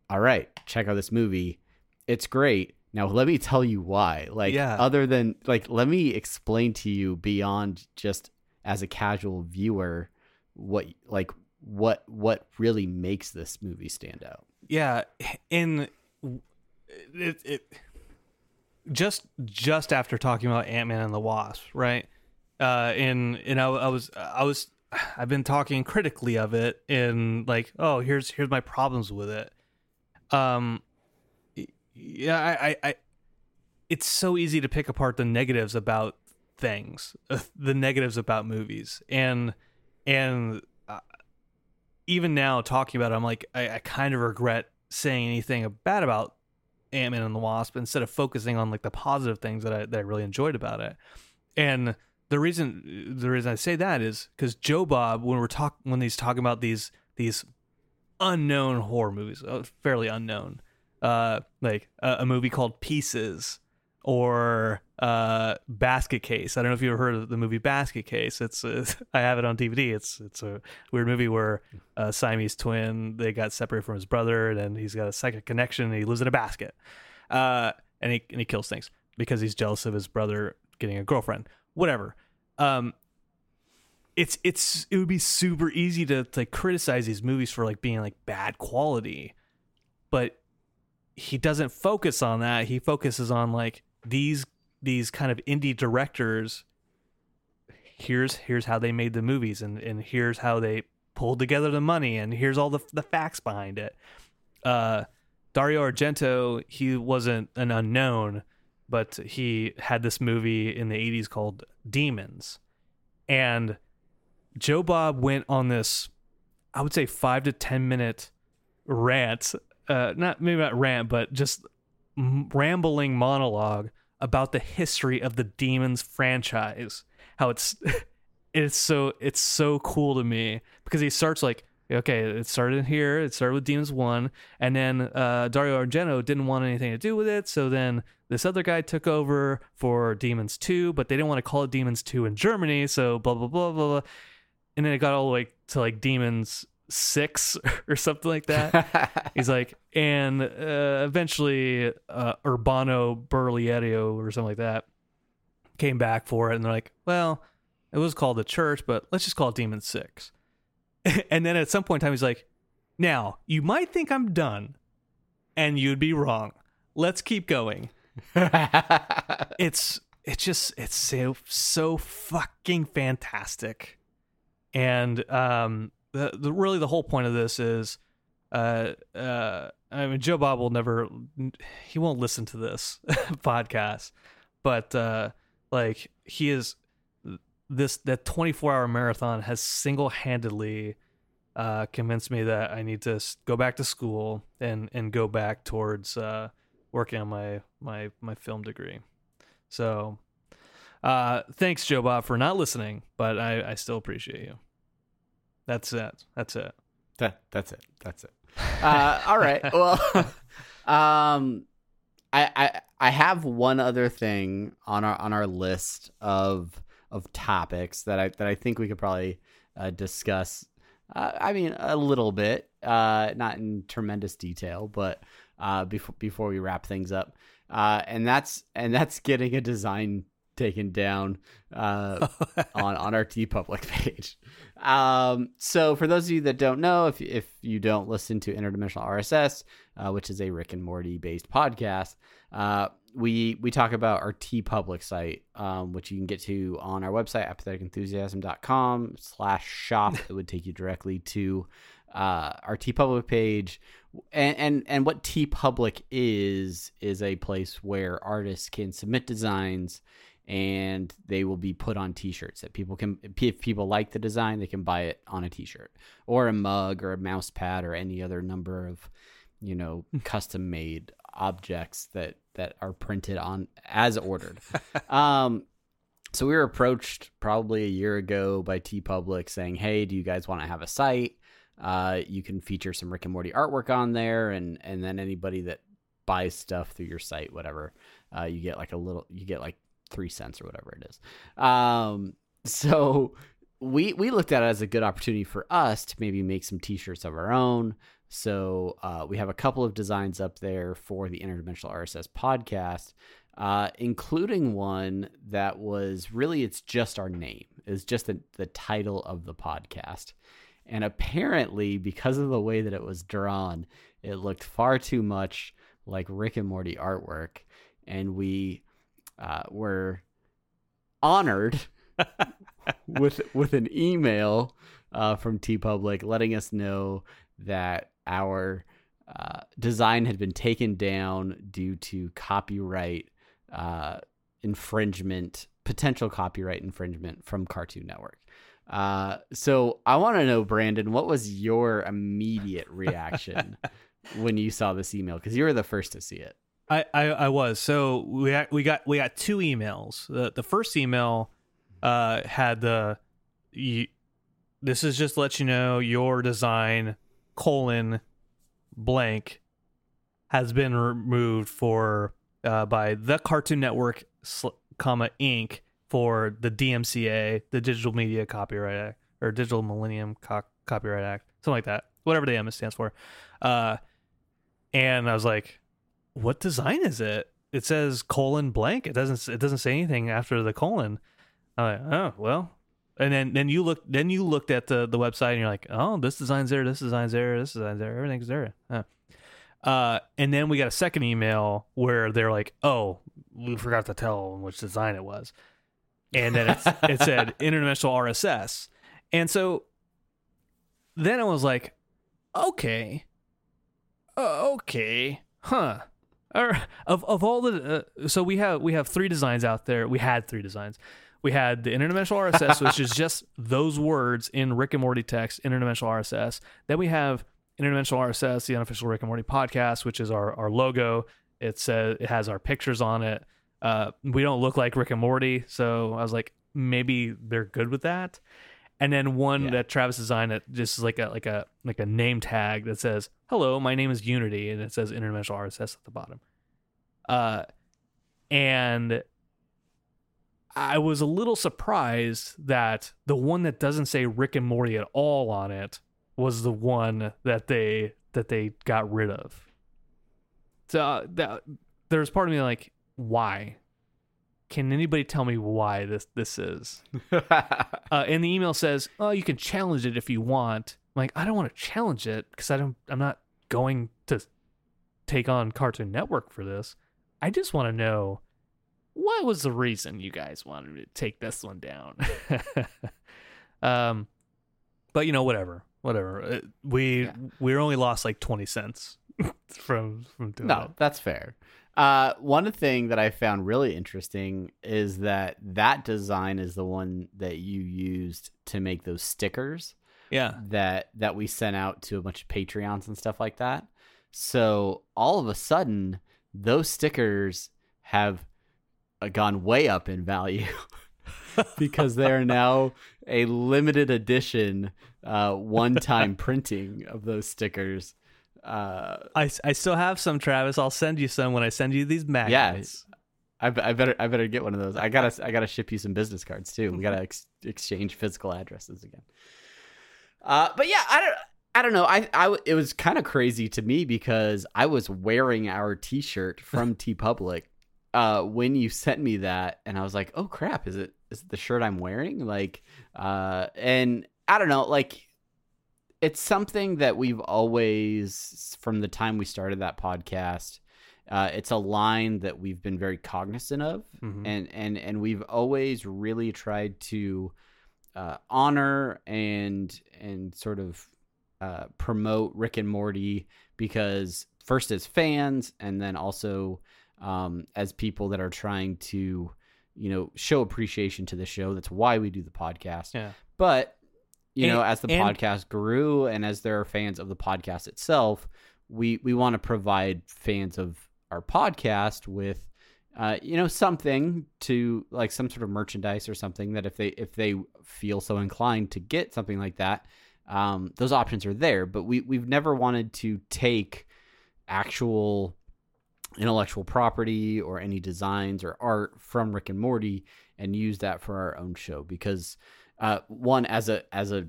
all right, check out this movie. It's great. Now let me tell you why. Like yeah. other than like let me explain to you beyond just as a casual viewer what like what what really makes this movie stand out. Yeah, in it, it just just after talking about Ant Man and the Wasp, right? Uh, and and I, I was I was I've been talking critically of it, and like, oh, here's here's my problems with it. Um, yeah, I, I, I it's so easy to pick apart the negatives about things, the negatives about movies, and and even now talking about it, I'm like, I, I kind of regret saying anything bad about Ant Man and the Wasp instead of focusing on like the positive things that I that I really enjoyed about it. And the reason the reason I say that is because Joe Bob, when we're talk when he's talking about these these unknown horror movies, uh, fairly unknown, uh, like a, a movie called Pieces or uh, Basket Case. I don't know if you ever heard of the movie Basket Case. It's, it's I have it on DVD. It's it's a weird movie where a Siamese twin they got separated from his brother, and then he's got a psychic connection. and He lives in a basket, uh, and he and he kills things because he's jealous of his brother getting a girlfriend. Whatever. Um, it's it's it would be super easy to like criticize these movies for like being like bad quality, but he doesn't focus on that. He focuses on like these these kind of indie directors here's here's how they made the movies and and here's how they pulled together the money and here's all the the facts behind it. Uh, Dario Argento, he wasn't an unknown, but he had this movie in the 80s called Demons. And Joe Bob went on this I would say 5 to 10 minute rant, uh not maybe not rant, but just rambling monologue about the history of the Demons franchise. How it's it's so it's so cool to me because he starts like okay, it started here. It started with Demons One, and then uh, Dario Argento didn't want anything to do with it. So then this other guy took over for Demons Two, but they didn't want to call it Demons Two in Germany. So blah blah blah blah blah, and then it got all the way to like Demons Six or something like that. He's like, and uh, eventually uh, Urbano Berlierio or something like that came back for it, and they're like, well, it was called the Church, but let's just call it Demon Six. and then at some point in time, he's like, now you might think I'm done, and you'd be wrong. Let's keep going. it's it's just it's so so fucking fantastic, and um, the, the really the whole point of this is, uh, uh, I mean, Joe Bob will never, he won't listen to this podcast, but uh, like he is this that 24 hour marathon has single handedly uh, convinced me that I need to go back to school and and go back towards uh, working on my my my film degree. So, uh, thanks, Joe Bob, for not listening, but I, I still appreciate you. That's it. That's it. That that's it. That's it. Uh, all right. Well, um, I, I I have one other thing on our on our list of of topics that I that I think we could probably uh, discuss. Uh, I mean, a little bit, uh, not in tremendous detail, but uh, before before we wrap things up, uh, and that's and that's getting a design taken down uh, on on our public page. Um, so for those of you that don't know, if if you don't listen to Interdimensional RSS, uh, which is a Rick and Morty based podcast, uh, we we talk about our TeePublic site, um, which you can get to on our website apatheticenthusiasm.com slash shop. it would take you directly to uh, our Public page. And, and and what TeePublic is is a place where artists can submit designs and they will be put on t-shirts that people can if people like the design they can buy it on a t-shirt or a mug or a mouse pad or any other number of you know custom made objects that that are printed on as ordered. Um so we were approached probably a year ago by TeePublic saying hey do you guys want to have a site? Uh you can feature some rick and morty artwork on there and and then anybody that buys stuff through your site whatever uh, you get like a little you get like three cents or whatever it is. Um, so we we looked at it as a good opportunity for us to maybe make some T-shirts of our own. So uh, we have a couple of designs up there for the Interdimensional RSS podcast, uh, including one that was really it's just our name. It's just the, the title of the podcast. And apparently, because of the way that it was drawn, it looked far too much like Rick and Morty artwork. And we uh, were honored with with an email uh, from TeePublic letting us know that our uh, design had been taken down due to copyright uh, infringement, potential copyright infringement from Cartoon Network. Uh, so I want to know, Brandon, what was your immediate reaction when you saw this email? Because you were the first to see it. I, I, I was so we we got we got two emails. The the first email uh, had the you, this is just let you know your design colon blank has been removed for uh, by the Cartoon Network comma Inc. for the DMCA, the Digital Media Copyright Act or Digital Millennium Co- Copyright Act, something like that, whatever the M stands for. Uh, and I was like, what design is it? It says colon blank. It doesn't it doesn't say anything after the colon. I'm like, oh well. And then then you look then you looked at the the website and you're like, oh, this design's there, this design's there, this design's there, everything's there. Huh. Uh, and then we got a second email where they're like, oh, we forgot to tell them which design it was. And then it's, it said interdimensional RSS. And so then I was like, okay, uh, okay, huh of of all the uh, so we have we have three designs out there. We had three designs. We had the interdimensional RSS, which is just those words in Rick and Morty text, interdimensional RSS. Then we have interdimensional RSS, the unofficial Rick and Morty podcast, which is our our logo. It says it has our pictures on it. Uh, we don't look like Rick and Morty, so I was like, maybe they're good with that. And then one Yeah. that Travis designed that just is like a like a like a name tag that says "Hello, my name is Unity," and it says Interdimensional RSS at the bottom. Uh, and I was a little surprised that the one that doesn't say Rick and Morty at all on it was the one that they that they got rid of. So uh, that, there's part of me like, why? Can anybody tell me why this this is? Uh, and the email says, "Oh, you can challenge it if you want." I'm like, I don't want to challenge it because I don't. I'm not going to take on Cartoon Network for this. I just want to know what was the reason you guys wanted to take this one down. um, but you know, whatever, whatever. Uh, We Yeah. we only lost like twenty cents from from doing no, that. that's fair. Uh, one thing that I found really interesting is that that design is the one that you used to make those stickers Yeah, that that we sent out to a bunch of Patreons and stuff like that. So all of a sudden, those stickers have uh, gone way up in value because they are now a limited edition, uh, one-time printing of those stickers. Uh, I, I still have some, Travis. I'll send you some when I send you these magnets. I, I better I better get one of those. I gotta I gotta ship you some business cards too. We gotta ex- exchange physical addresses again. Uh, but yeah, I don't I don't know. I, I it was kind of crazy to me because I was wearing our T-shirt from TeePublic uh, when you sent me that, and I was like, oh crap, is it is it the shirt I'm wearing? Like, uh, and I don't know, like. It's something that we've always, from the time we started that podcast, uh, it's a line that we've been very cognizant of, Mhm. and and and we've always really tried to uh, honor and and sort of uh, promote Rick and Morty because first as fans, and then also um, as people that are trying to you know show appreciation to the show. That's why we do the podcast. Yeah. But you know, as the and- podcast grew, and as there are fans of the podcast itself, we we want to provide fans of our podcast with uh, you know something to like some sort of merchandise or something that if they if they feel so inclined to get something like that um, those options are there. But we we've never wanted to take actual intellectual property or any designs or art from Rick and Morty and use that for our own show because uh, one as a as a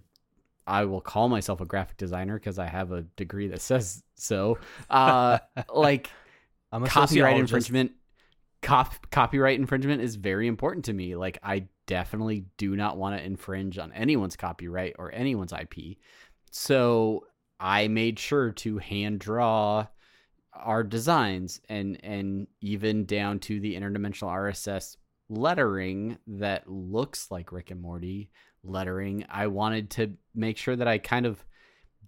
I will call myself a graphic designer because I have a degree that says so. Uh, like I'm a copyright infringement cop- copyright infringement is very important to me. Like i definitely do not want to infringe on anyone's copyright or anyone's ip so i made sure to hand draw our designs and and even down to the interdimensional rss lettering that looks like rick and morty lettering i wanted to make sure that i kind of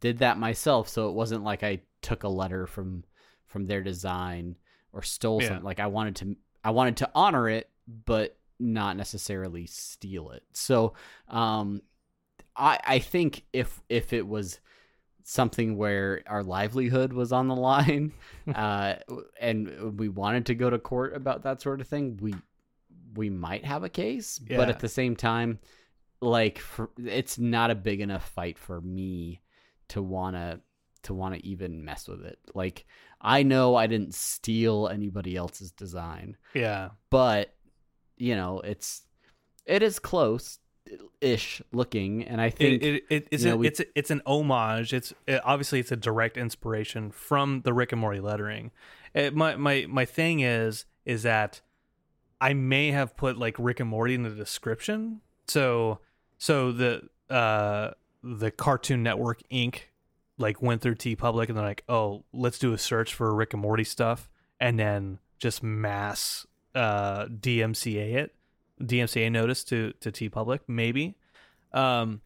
did that myself so it wasn't like i took a letter from from their design or stole Yeah. something like i wanted to i wanted to honor it but not necessarily steal it so um i i think if if it was something where our livelihood was on the line uh and we wanted to go to court about that sort of thing we we might have a case but at the same time like for, it's not a big enough fight for me to want to to even mess with it like i know i didn't steal anybody else's design Yeah. but you know it's it is close ish looking and i think it, it, it it's you know, we- it's it's an homage. It's it, obviously it's a direct inspiration from the Rick and Morty lettering. It, my my my thing is is that I may have put like Rick and Morty in the description. So so the uh the Cartoon Network Inc. like went through TeePublic and they're like, oh, let's do a search for Rick and Morty stuff, and then just mass uh DMCA it, DMCA notice to to TeePublic maybe. Um,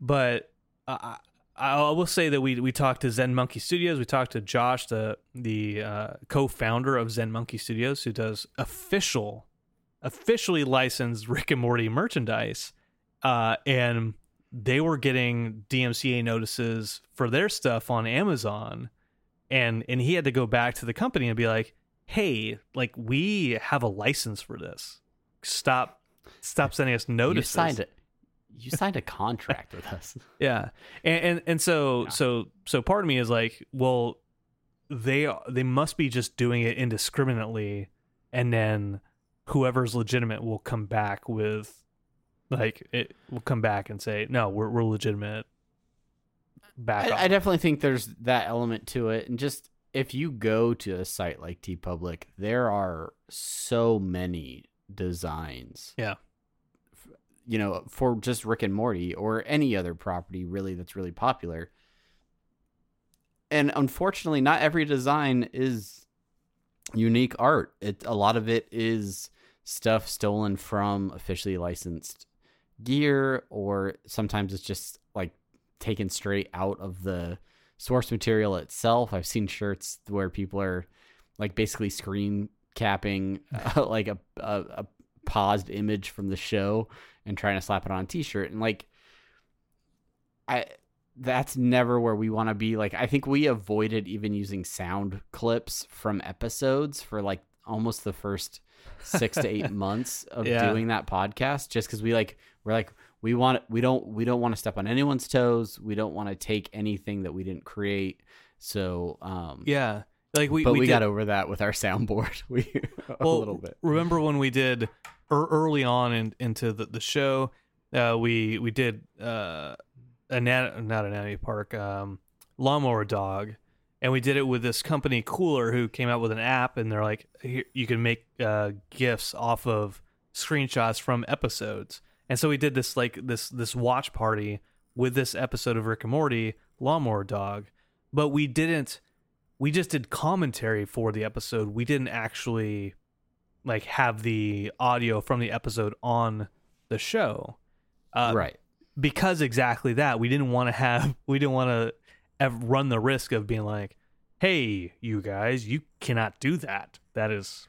but I, I will say that we we talked to Zen Monkey Studios. We talked to Josh, the the uh, co-founder of Zen Monkey Studios, who does official, officially licensed Rick and Morty merchandise, uh, and they were getting DMCA notices for their stuff on Amazon, and and he had to go back to the company and be like, "Hey, like we have a license for this. Stop, stop sending us notices." you notices." signed it you signed a contract with us. Yeah, and and, and so so so part of me is like, well, they they must be just doing it indiscriminately, and then whoever's legitimate will come back with, like, it will come back and say, no, we're we're legitimate. Back I. I definitely think there's that element to it, and just if you go to a site like TeePublic, there are so many designs. Yeah. You know, for just Rick and Morty or any other property really that's really popular. And unfortunately, not every design is unique art. It a lot of it is stuff stolen from officially licensed gear or sometimes it's just like taken straight out of the source material itself. I've seen shirts where people are like basically screen capping uh, like a, a a paused image from the show and trying to slap it on a t-shirt and like I that's never where we want to be. Like I think we avoided even using sound clips from episodes for like almost the first 6 to 8 months of Yeah. doing that podcast just cuz we like we're like we want we don't we don't want to step on anyone's toes. We don't want to take anything that we didn't create. So um yeah, like we but we, we, got over that with our soundboard. We a well, little bit. Remember when we did er, early on in, into the, the show? Uh, we we did uh, Anat- not Anatomy Park, um, Lawnmower Dog, and we did it with this company Cooler, who came out with an app, and they're like, Here, you can make uh, gifs off of screenshots from episodes, and so we did this like this this watch party with this episode of Rick and Morty, Lawnmower Dog, but we didn't. We just did commentary for the episode. We didn't actually like have the audio from the episode on the show. Uh, right. because exactly that we didn't want to have we didn't want to run the risk of being like hey you guys you cannot do that that is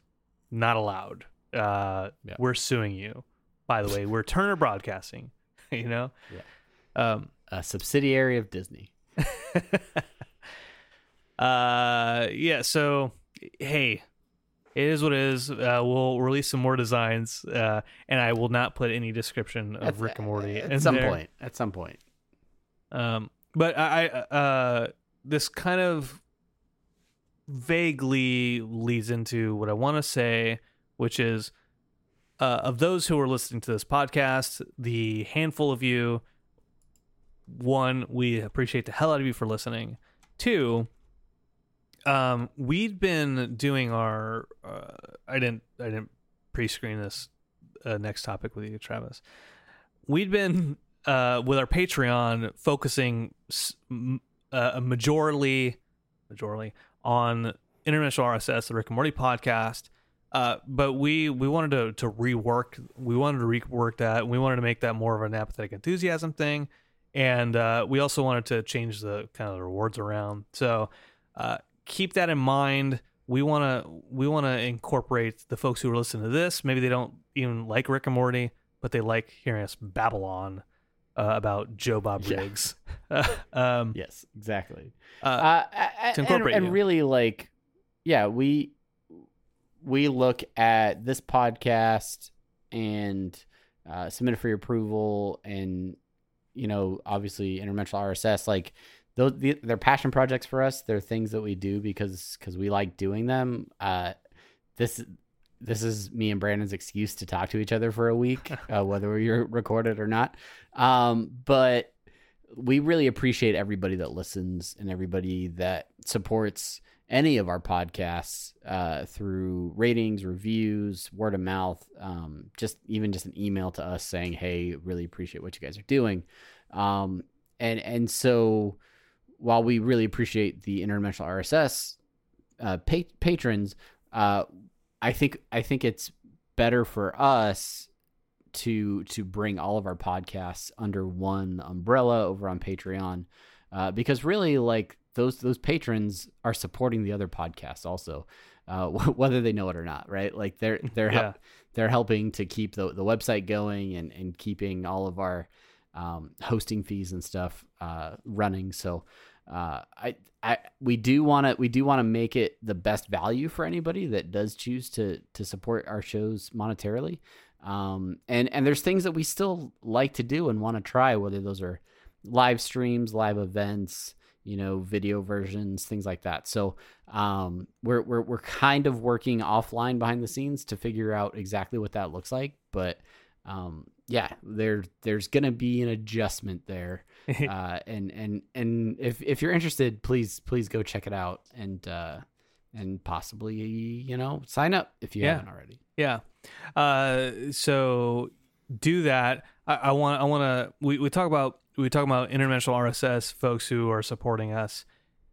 not allowed uh Yeah. we're suing you by the way we're turner broadcasting you know Yeah. um A subsidiary of Disney. uh yeah so hey it is what it is uh, we'll release some more designs uh and i will not put any description of At- rick and morty At some there. point. At some point. Um, but I, I uh, this kind of vaguely leads into what I want to say, which is uh, of those who are listening to this podcast, the handful of you, one, we appreciate the hell out of you for listening. Two, um, we'd been doing our. Uh, I didn't. I didn't pre-screen this uh, next topic with you, Travis. We'd been uh, with our Patreon focusing uh, majorly, majorly on International RSS, the Rick and Morty podcast. Uh, but we we wanted to to rework. We wanted to rework that. We wanted to make that more of an apathetic enthusiasm thing, and uh, we also wanted to change the kind of the rewards around. So uh, keep that in mind. We want to we want to incorporate the folks who are listening to this. Maybe they don't even like Rick and Morty, but they like hearing us babble on uh, about Joe Bob Yeah. Briggs. um, Yes, exactly. uh, Uh, to and, incorporate and you. really like, yeah, we we look at this podcast and uh, submit it for your approval, and you know, obviously, interdimensional RSS, like those, the, they're passion projects for us. They're things that we do because because we like doing them. Uh, this this is me and Brandon's excuse to talk to each other for a week, uh, whether we're recorded or not. Um, but we really appreciate everybody that listens and everybody that supports any of our podcasts uh, through ratings, reviews, word of mouth, um, just even just an email to us saying, "Hey, really appreciate what you guys are doing," um, and and so while we really appreciate the interdimensional RSS uh, pa- patrons, uh, I think I think it's better for us to to bring all of our podcasts under one umbrella over on Patreon, uh, because really like those those patrons are supporting the other podcasts also, uh, whether they know it or not, right? Like they're they're Yeah. they're helping to keep the the website going and and keeping all of our um, hosting fees and stuff uh, running. So uh, I I we do want to we do want to make it the best value for anybody that does choose to to support our shows monetarily. Um, and and there's things that we still like to do and want to try, whether those are live streams, live events, you know, video versions, things like that. So um, we're we're we're kind of working offline behind the scenes to figure out exactly what that looks like. But um, yeah, there there's gonna be an adjustment there, uh, and and and if if you're interested, please please go check it out and uh, and possibly you know sign up if you Yeah. haven't already. Yeah. Uh, so do that. I, I want. I want to. We, we talk about we talk about interdimensional RSS folks who are supporting us.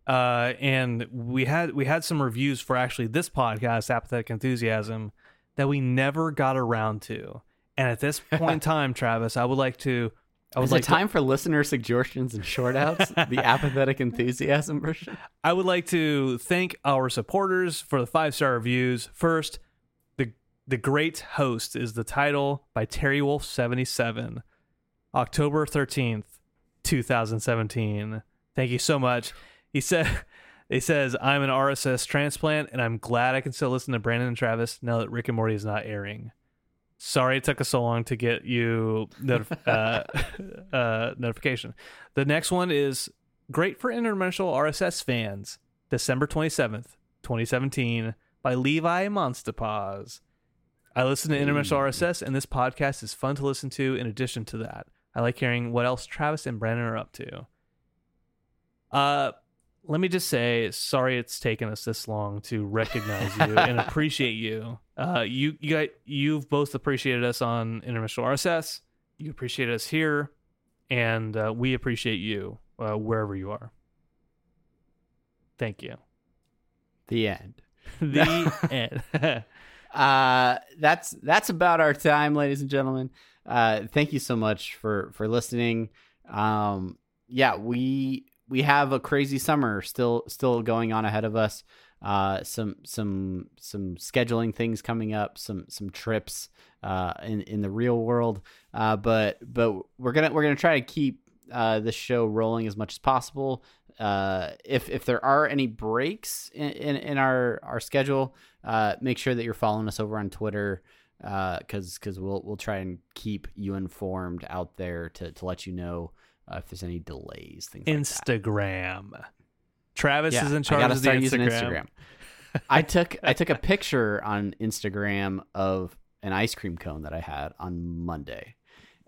Uh, and we had we had some reviews for actually this podcast, Apathetic Enthusiasm, that we never got around to. And at this point in time, Travis, I would like to. I would Is like it to- time for listener suggestions and short outs? the apathetic enthusiasm version. I would like to thank our supporters for the five star reviews. First, the the Great Host is the title by Terry Wolf seventy seven, October thirteenth, two thousand seventeen. Thank you so much. He said. He says, I'm an RSS transplant, and I'm glad I can still listen to Brandon and Travis now that Rick and Morty is not airing. Sorry it took us so long to get you notif- uh, uh, notification. The next one is great for interdimensional RSS fans. December 27th, 2017, by Levi Monstapaz. I listen to interdimensional RSS, and this podcast is fun to listen to in addition to that. I like hearing what else Travis and Brandon are up to. Uh, let me just say, sorry it's taken us this long to recognize you and appreciate you. Uh, you you got you've both appreciated us on interdimensional RSS. You appreciate us here, and uh, we appreciate you uh, wherever you are. Thank you. The end. The end. uh that's that's about our time ladies and gentlemen uh thank you so much for for listening um yeah we we have a crazy summer still still going on ahead of us. Uh some some some scheduling things coming up some some trips uh in in the real world. Uh but but we're gonna we're gonna try to keep uh this show rolling as much as possible. Uh if if there are any breaks in in, in our our schedule uh, make sure that you're following us over on Twitter because because we'll we'll try and keep you informed out there to, to let you know uh, if there's any delays things like that. Instagram. Travis Yeah, is in charge of the using Instagram. I took I took a picture on Instagram of an ice cream cone that I had on Monday,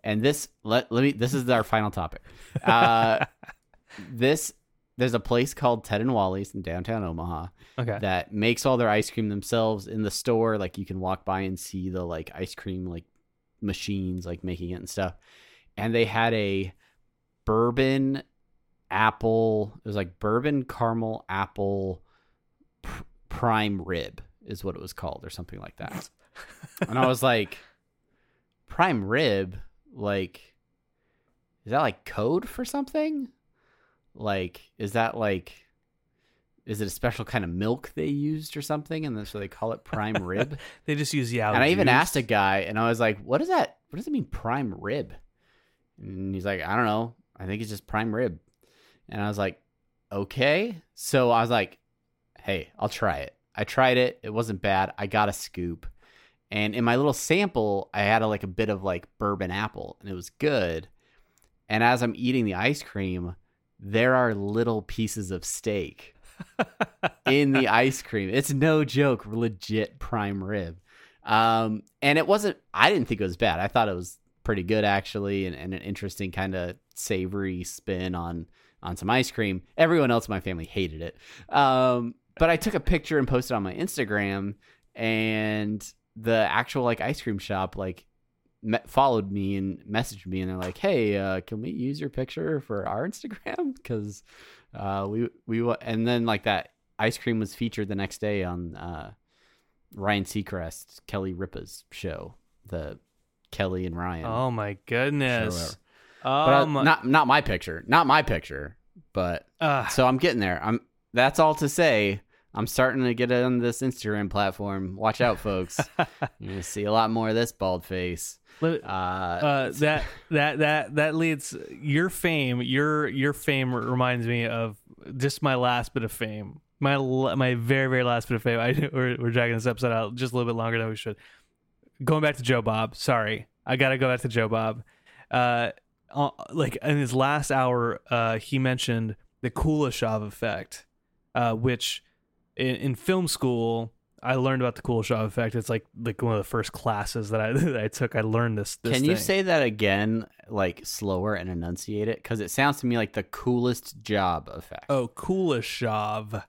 and this let let me this is our final topic. Uh, this there's a place called Ted and Wally's in downtown Omaha Okay. that makes all their ice cream themselves in the store. Like you can walk by and see the like ice cream like machines like making it and stuff. And they had a bourbon apple. It was like bourbon caramel apple pr- prime rib is what it was called or something like that. and I was like, prime rib, like, is that like code for something? Like, is that like, is it a special kind of milk they used or something? And then so they call it prime rib. They just use yeah. and I even juice. asked a guy, and I was like, "What is that? What does it mean, prime rib?" And he's like, "I don't know. I think it's just prime rib." And I was like, "Okay." So I was like, "Hey, I'll try it." I tried it. It wasn't bad. I got a scoop, and in my little sample, I had a, like a bit of like bourbon apple, and it was good. And as I'm eating the ice cream, there are little pieces of steak in the ice cream. It's no joke, legit prime rib. Um, and it wasn't. I didn't think it was bad. I thought it was pretty good actually, and, and an interesting kind of savory spin on on some ice cream. Everyone else in my family hated it. Um, but I took a picture and posted on my Instagram, and the actual like ice cream shop like me- followed me and messaged me, and they're like, "Hey, uh, can we use your picture for our Instagram?" Because uh, we we wa- and then like that ice cream was featured the next day on uh, Ryan Seacrest, Kelly Ripa's show, the Kelly and Ryan. Oh my goodness. But, Oh uh, my. not not my picture, not my picture, but so I'm getting there. I'm that's all to say. I'm starting to get on this Instagram platform. Watch out, folks. You're gonna see a lot more of this bald face. Uh, uh, that that that that leads your fame. Your your fame reminds me of just my last bit of fame. My my very very last bit of fame. I we're, we're dragging this episode out just a little bit longer than we should. Going back to Joe Bob. Sorry, I gotta go back to Joe Bob. Uh, uh, like in his last hour, uh, he mentioned the Kuleshov effect, uh, which in, in film school I learned about the Kuleshov effect. It's like like one of the first classes that I that I took. I learned this. this Can you thing. say that again, like slower and enunciate it? Because it sounds to me like the coolest job effect. Oh, Kuleshov.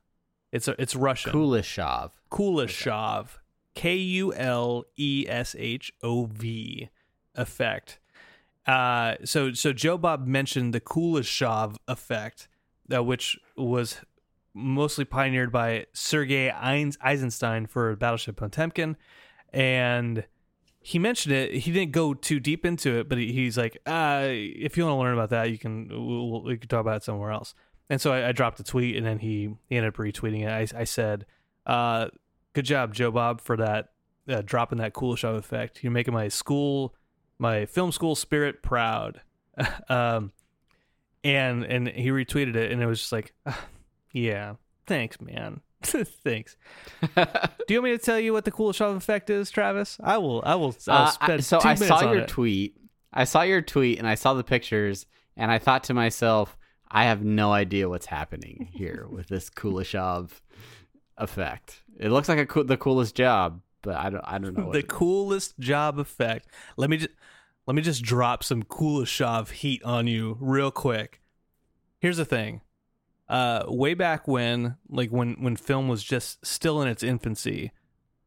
It's a, it's Russian. Kuleshov. Kuleshov. K U L E S H O V effect. Uh, so so Joe Bob mentioned the Kuleshov effect, uh, which was mostly pioneered by Sergei Eisenstein for Battleship Potemkin, and he mentioned it. He didn't go too deep into it, but he, he's like, uh, if you want to learn about that, you can we'll, we can talk about it somewhere else. And so I, I dropped a tweet, and then he, he ended up retweeting it. I, I said, uh, "Good job, Joe Bob, for that uh, dropping that cool Kuleshov effect. You're making my school, my film school spirit proud." um, and and he retweeted it, and it was just like, "Ah, "Yeah, thanks, man." Thanks. Do you want me to tell you what the cool Kuleshov effect is, Travis? I will. I will. I'll Uh, I- so I saw on your it. tweet. I saw your tweet and I saw the pictures and I thought to myself, I have no idea what's happening here with this Kuleshov effect. It looks like a cool, the coolest job, but I don't I don't know. The coolest job effect. Let me just let me just drop some Kuleshov heat on you real quick. Here's the thing. Uh way back when like when when film was just still in its infancy,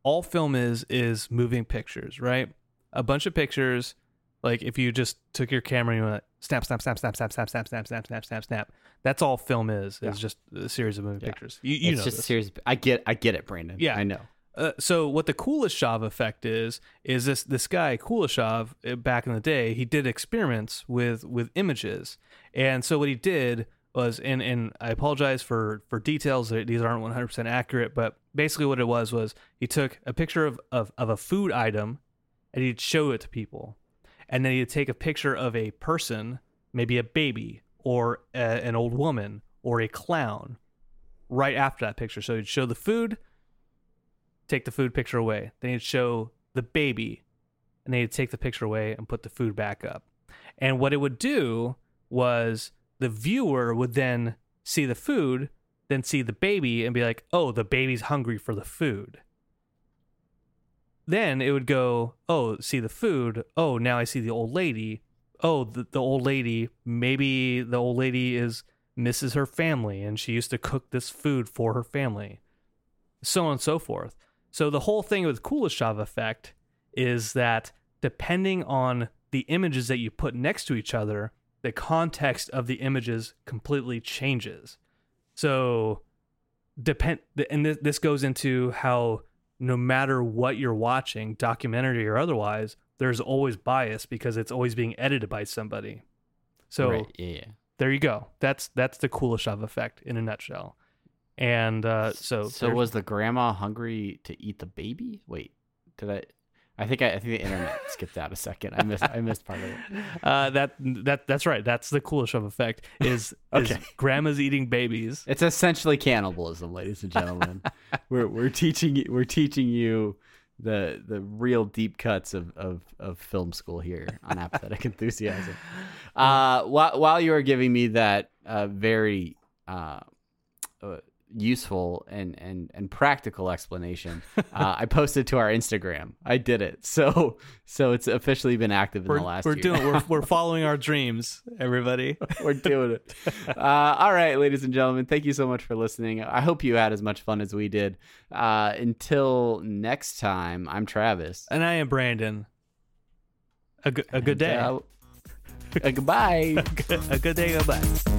all film is is moving pictures, right? A bunch of pictures like if you just took your camera and you went snap snap snap snap snap snap snap snap snap snap snap snap. That's all film is. It's just a series of moving Yeah. pictures. You, you it's know just this. serious. I get I get it, Brandon. Yeah. I know. Uh, so what the Kuleshov effect is is this this guy Kuleshov uh, back in the day he did experiments with with images and so what he did was and and I apologize for for details these aren't 100% accurate but basically what it was was he took a picture of of, of a food item and he'd show it to people and then he'd take a picture of a person maybe a baby or a, an old woman or a clown right after that picture so you'd show the food take the food picture away. Then you'd show the baby, and then he'd take the picture away and put the food back up. And what it would do was the viewer would then see the food, then see the baby, and be like, oh, the baby's hungry for the food. Then it would go, oh, see the food. Oh, now I see the old lady. Oh, the, the old lady, maybe the old lady is misses her family and she used to cook this food for her family. So on and so forth. So the whole thing with Kuleshov effect is that depending on the images that you put next to each other, the context of the images completely changes. So depend and this, this goes into how no matter what you're watching, documentary or otherwise, there's always bias because it's always being edited by somebody. So right. Yeah. yeah. there you go. That's that's the Kuleshov effect in a nutshell. And uh, so So was the grandma hungry to eat the baby? Wait, did I? I think I, I think the internet skipped out a second. I missed I missed part of it. uh, that that that's right. That's the Kuleshov effect. Is Okay. is grandma's eating babies. It's essentially cannibalism, ladies and gentlemen. we're we're teaching you we're teaching you the the real deep cuts of, of, of film school here on apathetic enthusiasm. Uh, while while you were giving me that uh, very uh, uh, useful and, and, and practical explanation, uh, I posted to our Instagram. I did it, so so it's officially been active in We're, the last. we're doing we're, we're following our dreams, everybody. We're doing it. Uh, all right, ladies and gentlemen, thank you so much for listening. I hope you had as much fun as we did. Uh, until next time, I'm Travis. And I am Brandon. A good a good day. Uh, uh, goodbye. a good day. Goodbye.